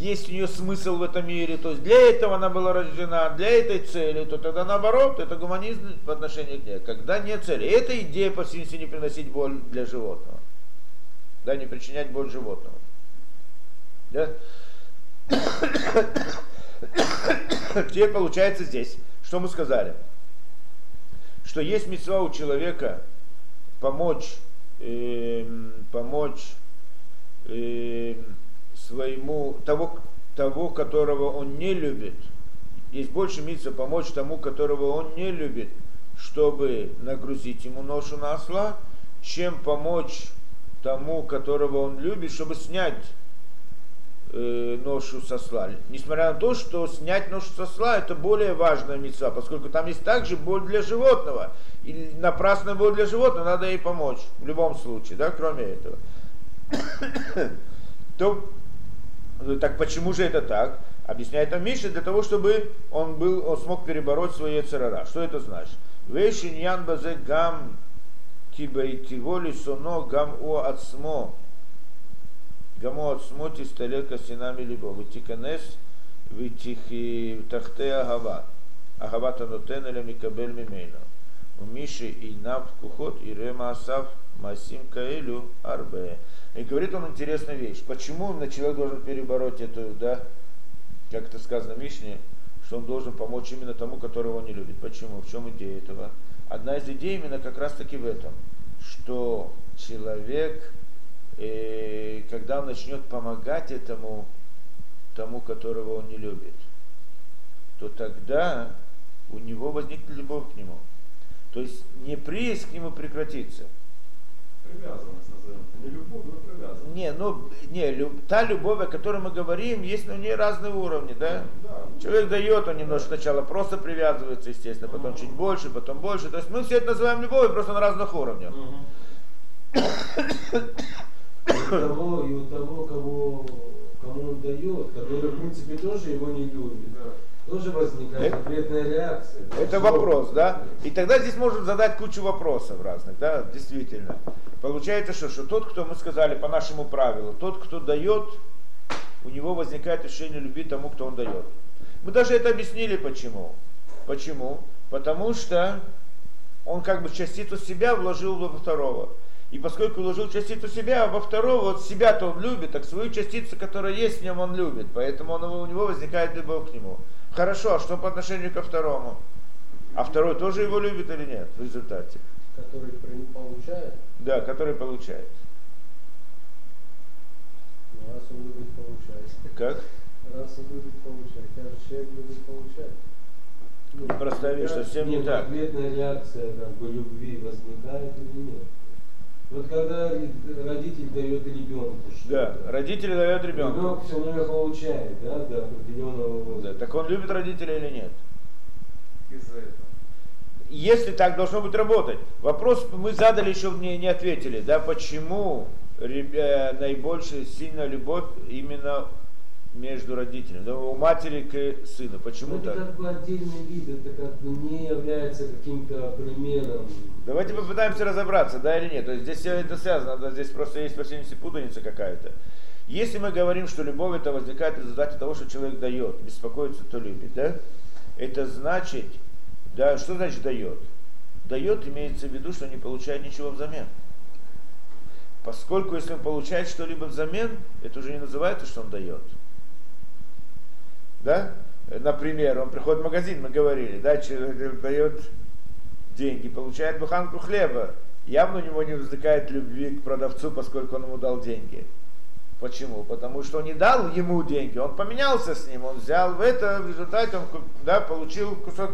Speaker 1: есть у нее смысл в этом мире, то есть для этого она была рождена, для этой цели, то тогда наоборот, это гуманизм по отношению к ней. Когда нет цели. Это идея по сути не приносить боль для животного. Да, не причинять боль животному. Да? Теперь получается здесь, что мы сказали? Что есть мецва у человека помочь, э, помочь э, своему, того, того, которого он не любит, есть больше мица помочь тому, которого он не любит, чтобы нагрузить ему ношу на осла, чем помочь тому, которого он любит, чтобы снять э, ношу со осла. Несмотря на то, что снять ношу со осла это более важная мецва, поскольку там есть также боль для животного. И напрасная боль для животного, надо ей помочь в любом случае, да, кроме этого. То так почему же это так? Объясняет нам Миша для того, чтобы он, был, он смог перебороть свои церара. Что это значит? Вейшин ян базе гам кибайтиволи соно гам о ацмо. Гамо ацмо тисталека синами либо. Витиканес витихи тахте агава. Агава танотен или микабель мимейно. У Миши и нав кухот и рема асав масим каэлю арбе. И говорит он интересную вещь. Почему человек должен перебороть эту, да, как это сказано в Мишне, что он должен помочь именно тому, которого он не любит. Почему? В чем идея этого? Одна из идей именно как раз таки в этом, что человек, э, когда он начнет помогать этому, тому, которого он не любит, то тогда у него возникнет любовь к нему. То есть неприязнь к нему прекратится.
Speaker 2: Привязанность назовем. Не любовь, но привязанность.
Speaker 1: Не, ну, не, люб, та любовь, о которой мы говорим, есть у нее разные уровни, да?
Speaker 2: Да.
Speaker 1: Человек дает, он немножко сначала просто привязывается, естественно, потом чуть больше, потом больше. То есть мы все это называем любовью, просто на разных уровнях.
Speaker 2: Мгм.
Speaker 3: И у того, и у того, кого, кому он дает, который, в принципе, тоже его не любит,
Speaker 2: Да.
Speaker 3: Тоже возникает
Speaker 1: Это-
Speaker 3: ответная реакция.
Speaker 1: Это
Speaker 3: Что?
Speaker 1: вопрос, да? И тогда здесь можем задать кучу вопросов разных, да, действительно. Получается, что, что тот, кто мы сказали по нашему правилу, тот, кто дает, у него возникает ощущение любви тому, кто он дает. Мы даже это объяснили почему. Почему? Потому что он как бы частицу себя вложил во второго. И поскольку вложил частицу себя во второго, вот себя-то он любит, так свою частицу, которая есть в нем, он любит. Поэтому он, у него возникает любовь к нему. Хорошо, а что по отношению ко второму? А второй тоже его любит или нет в результате?
Speaker 3: Который получает,
Speaker 1: Да, который получает.
Speaker 3: ну, раз он любит получать.
Speaker 1: Как?
Speaker 3: Раз он любит получать, каждый человек любит получать. Ну,
Speaker 1: Простая вещь, совсем не
Speaker 3: нет,
Speaker 1: так.
Speaker 3: Ответная реакция как бы любви возникает или нет? Вот когда родитель дает ребенку
Speaker 1: Да, родители дают ребенку.
Speaker 3: ребенок все время получает, да, до определенного
Speaker 1: Да,
Speaker 3: возраста.
Speaker 1: так он любит родителей или нет?
Speaker 2: Из-за этого.
Speaker 1: Если так должно быть работать. Вопрос мы задали еще не, не ответили, да, почему ребя- наибольшая сильная любовь именно между родителями, да, у матери к сыну.
Speaker 3: Ну,
Speaker 1: Почему
Speaker 3: это
Speaker 1: так?
Speaker 3: как бы отдельный вид, это как бы не является каким-то примером.
Speaker 1: Давайте попытаемся разобраться, да или нет. То есть здесь все это связано, да, здесь просто есть по всей путаница какая-то. Если мы говорим, что любовь это возникает в результате того, что человек дает, беспокоится, то любит, да? Это значит, да, что значит дает? Дает имеется в виду, что не получает ничего взамен. Поскольку если он получает что-либо взамен, это уже не называется, что он дает. Да? Например, он приходит в магазин, мы говорили, да, человек дает деньги, получает буханку хлеба. Явно у него не возникает любви к продавцу, поскольку он ему дал деньги. Почему? Потому что он не дал ему деньги, он поменялся с ним, он взял в это, в результате он да, получил кусок,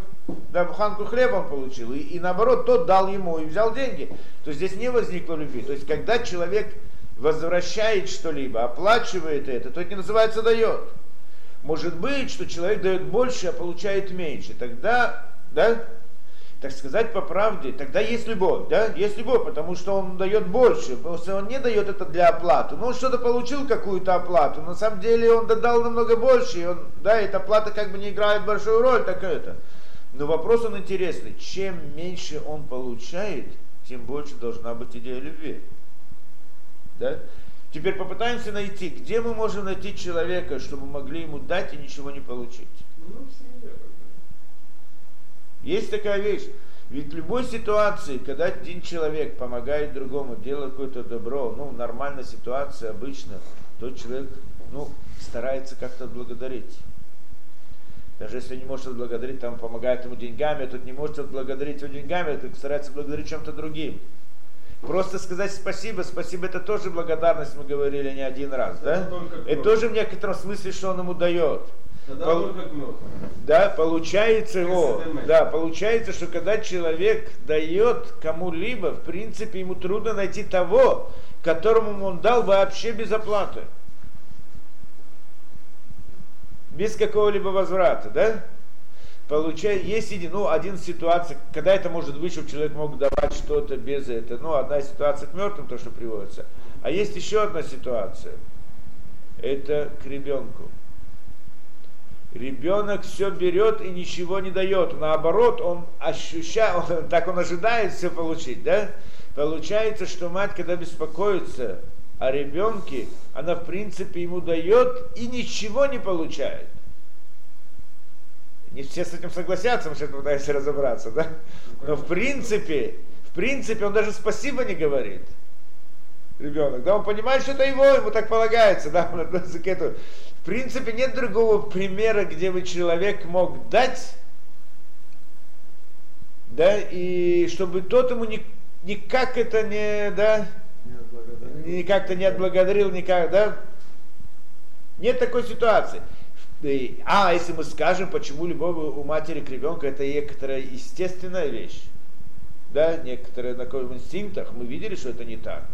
Speaker 1: да, буханку хлеба он получил, и, и наоборот, тот дал ему и взял деньги. То есть здесь не возникло любви. То есть когда человек возвращает что-либо, оплачивает это, то это не называется дает. Может быть, что человек дает больше, а получает меньше. Тогда, да, так сказать по правде, тогда есть любовь, да, есть любовь, потому что он дает больше, потому что он не дает это для оплаты, но он что-то получил какую-то оплату, на самом деле он додал намного больше, и он, да, эта оплата как бы не играет большую роль, так это. Но вопрос он интересный, чем меньше он получает, тем больше должна быть идея любви. Да? Теперь попытаемся найти, где мы можем найти человека, чтобы могли ему дать и ничего не получить.
Speaker 2: Ну, в бы.
Speaker 1: Есть такая вещь. Ведь в любой ситуации, когда один человек помогает другому, делает какое-то добро, ну, нормальная ситуация обычно, тот человек, ну, старается как-то отблагодарить. Даже если не может отблагодарить, там помогает ему деньгами, а тот не может отблагодарить его деньгами, а тот старается благодарить чем-то другим. Просто сказать спасибо, спасибо это тоже благодарность, мы говорили не один раз, да?
Speaker 2: Это
Speaker 1: тоже в некотором смысле, что он ему дает.
Speaker 2: Тогда
Speaker 1: Пол-. Да, получается его, да, получается, что когда человек дает кому-либо, в принципе, ему трудно найти того, которому он дал вообще без оплаты. Без какого-либо возврата, да? Получается, есть един, ну, один ситуация, когда это может быть, чтобы человек мог давать что-то без этого. Ну, одна ситуация к мертвым, то, что приводится. А есть еще одна ситуация. Это к ребенку. Ребенок все берет и ничего не дает. Наоборот, он ощущает, он, так он ожидает все получить, да? Получается, что мать, когда беспокоится о ребенке, она в принципе ему дает и ничего не получает. Не все с этим согласятся, мы сейчас пытаемся разобраться, да? Но в принципе, в принципе, он даже спасибо не говорит. ребенок, да, он понимает, что это его, ему так полагается, да, он относится к этому. В принципе, нет другого примера, где бы человек мог дать, да, и чтобы тот ему ни, никак это не, да, ни как-то не отблагодарил, никак, да, нет такой ситуации. А если мы скажем, почему любовь у матери к ребенку это некоторая естественная вещь, да, некоторые на инстинктах, мы видели, что это не так.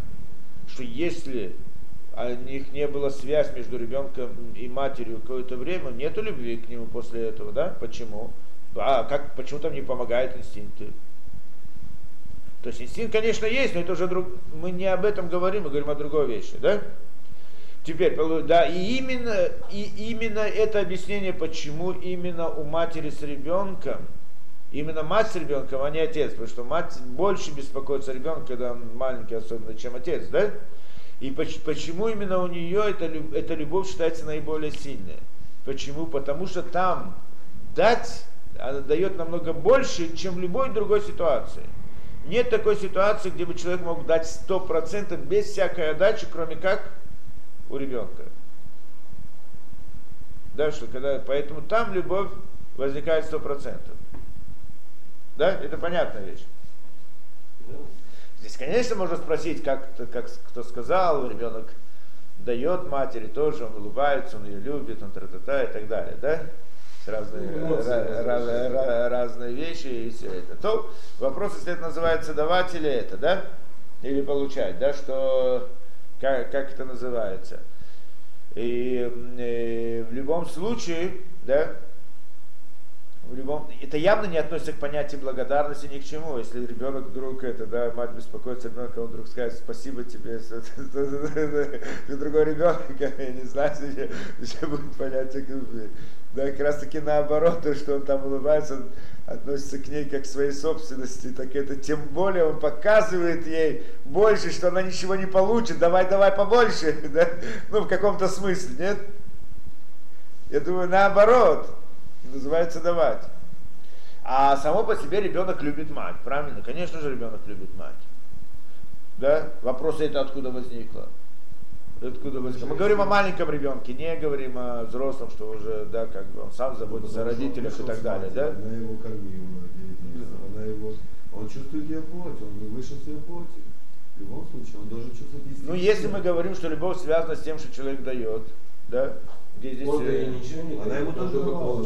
Speaker 1: Что если у них не было связь между ребенком и матерью какое-то время, нету любви к нему после этого, да? Почему? А как, почему там не помогают инстинкты? То есть инстинкт, конечно, есть, но это уже друг... мы не об этом говорим, мы говорим о другой вещи, да? Теперь, да, и именно, и именно это объяснение, почему именно у матери с ребенком, именно мать с ребенком, а не отец, потому что мать больше беспокоится о ребенке, когда он маленький, особенно, чем отец, да? И почему именно у нее эта, эта любовь считается наиболее сильной? Почему? Потому что там дать, она дает намного больше, чем в любой другой ситуации. Нет такой ситуации, где бы человек мог дать 100% без всякой отдачи, кроме как у ребенка. Да, что когда, поэтому там любовь возникает сто процентов. Да, это понятная вещь. Здесь, конечно, можно спросить, как, как кто сказал, ребенок дает матери тоже, он улыбается, он ее любит, он тра-та-та и так далее, да? Разные, ну, ra- ra- ra- разные вещи и все это. То вопрос, если это называется давать или это, да? Или получать, да, что как, как это называется. И, и э, в любом случае, да, в любом, это явно не относится к понятию благодарности ни к чему. Если ребенок вдруг это, да, мать беспокоится ребенка, он вдруг скажет спасибо тебе, ты другой ребенок, я не знаю, все будет понятие любви. Да, как раз таки наоборот, то, что он там улыбается, он относится к ней как к своей собственности, так это тем более он показывает ей больше, что она ничего не получит, давай, давай побольше, да? ну в каком-то смысле, нет? Я думаю, наоборот, называется давать. А само по себе ребенок любит мать, правильно? Конечно же ребенок любит мать. Да? Вопрос это откуда возникло? Откуда возникло? Мы говорим о маленьком ребенке, не говорим о взрослом, что уже, да, как бы он сам заботится о родителях и так далее, да?
Speaker 4: Она его кормила, она его, он чувствует ее плоть, он вышел с ее плоти. В любом случае, он должен чувствовать
Speaker 1: Ну, если мы говорим, что любовь связана с тем, что человек дает, да,
Speaker 3: где здесь... Он э, ничего не
Speaker 4: она ему тоже давала,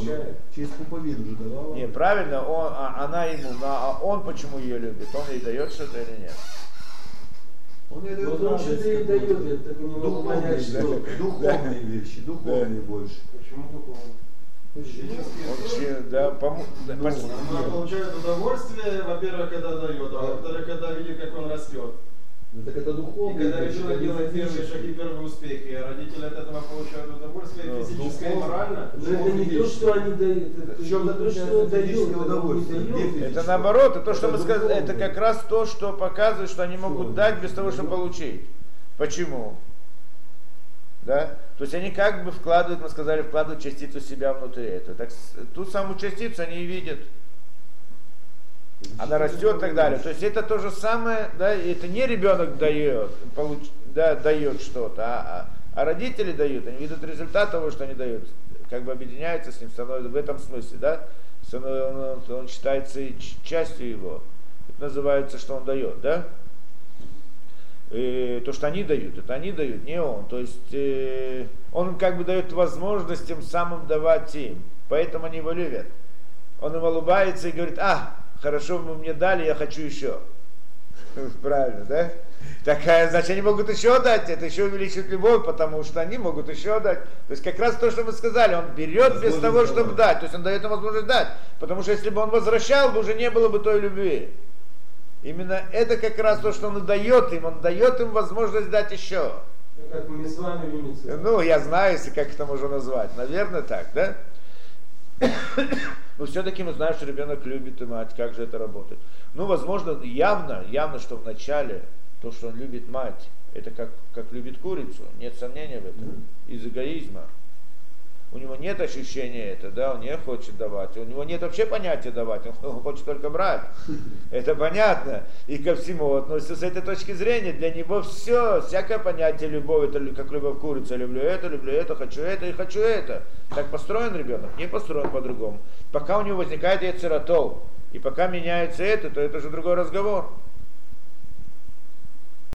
Speaker 4: через пуповину же давала.
Speaker 1: Не, правильно, он, а, она ему, а он почему ее любит? Он ей дает что-то или нет?
Speaker 3: Он ей дает вот он что-то ей дает, я так не могу понять, что.
Speaker 4: Духовные вещи, духовные больше.
Speaker 2: Почему духовные?
Speaker 1: Он, да, пом...
Speaker 2: ну, она получает удовольствие, во-первых, когда дает, а во-вторых, когда видит, как он растет.
Speaker 4: Ну так это духовно.
Speaker 2: И когда ребенок делает первые шаги, первые успехи, а родители от этого получают удовольствие ну, физическое и морально.
Speaker 3: Но это не то, что они дают, это
Speaker 4: в чем то, что дают, удовольствие.
Speaker 1: Это наоборот, это то, что мы сказали, это как раз то, что показывает, что они могут дать без того, чтобы получить. Почему? Да? То есть они как бы вкладывают, мы сказали, вкладывают частицу себя внутри этого. Так ту самую частицу они видят она растет и так далее. То есть это то же самое, да, это не ребенок дает, получ, да, дает что-то, а, а, а родители дают, они видят результат того, что они дают, как бы объединяются с ним, становятся в этом смысле, да, он, он, он считается частью его. Это называется, что он дает, да? И то, что они дают, это они дают, не он. То есть э, он как бы дает возможность тем самым давать им. Поэтому они его любят. Он им улыбается и говорит, а, хорошо вы мне дали, я хочу еще. Правильно, да? Такая, значит, они могут еще дать, это еще увеличит любовь, потому что они могут еще дать. То есть как раз то, что мы сказали, он берет без того, чтобы дать, то есть он дает им возможность дать. Потому что если бы он возвращал, бы уже не было бы той любви. Именно это как раз то, что он дает им, он дает им возможность дать еще.
Speaker 3: Ну, как мы с вами
Speaker 1: Ну, я знаю, если как это можно назвать. Наверное, так, да? Но все-таки мы знаем, что ребенок любит мать, как же это работает. Ну, возможно, явно, явно, что вначале то, что он любит мать, это как, как любит курицу, нет сомнения в этом, из эгоизма. У него нет ощущения это, да, он не хочет давать, у него нет вообще понятия давать, он, хочет только брать. Это понятно. И ко всему относится с этой точки зрения, для него все, всякое понятие любовь, это как любовь курица, люблю это, люблю это, хочу это и хочу это. Так построен ребенок, не построен по-другому. Пока у него возникает яцератол, и пока меняется это, то это же другой разговор.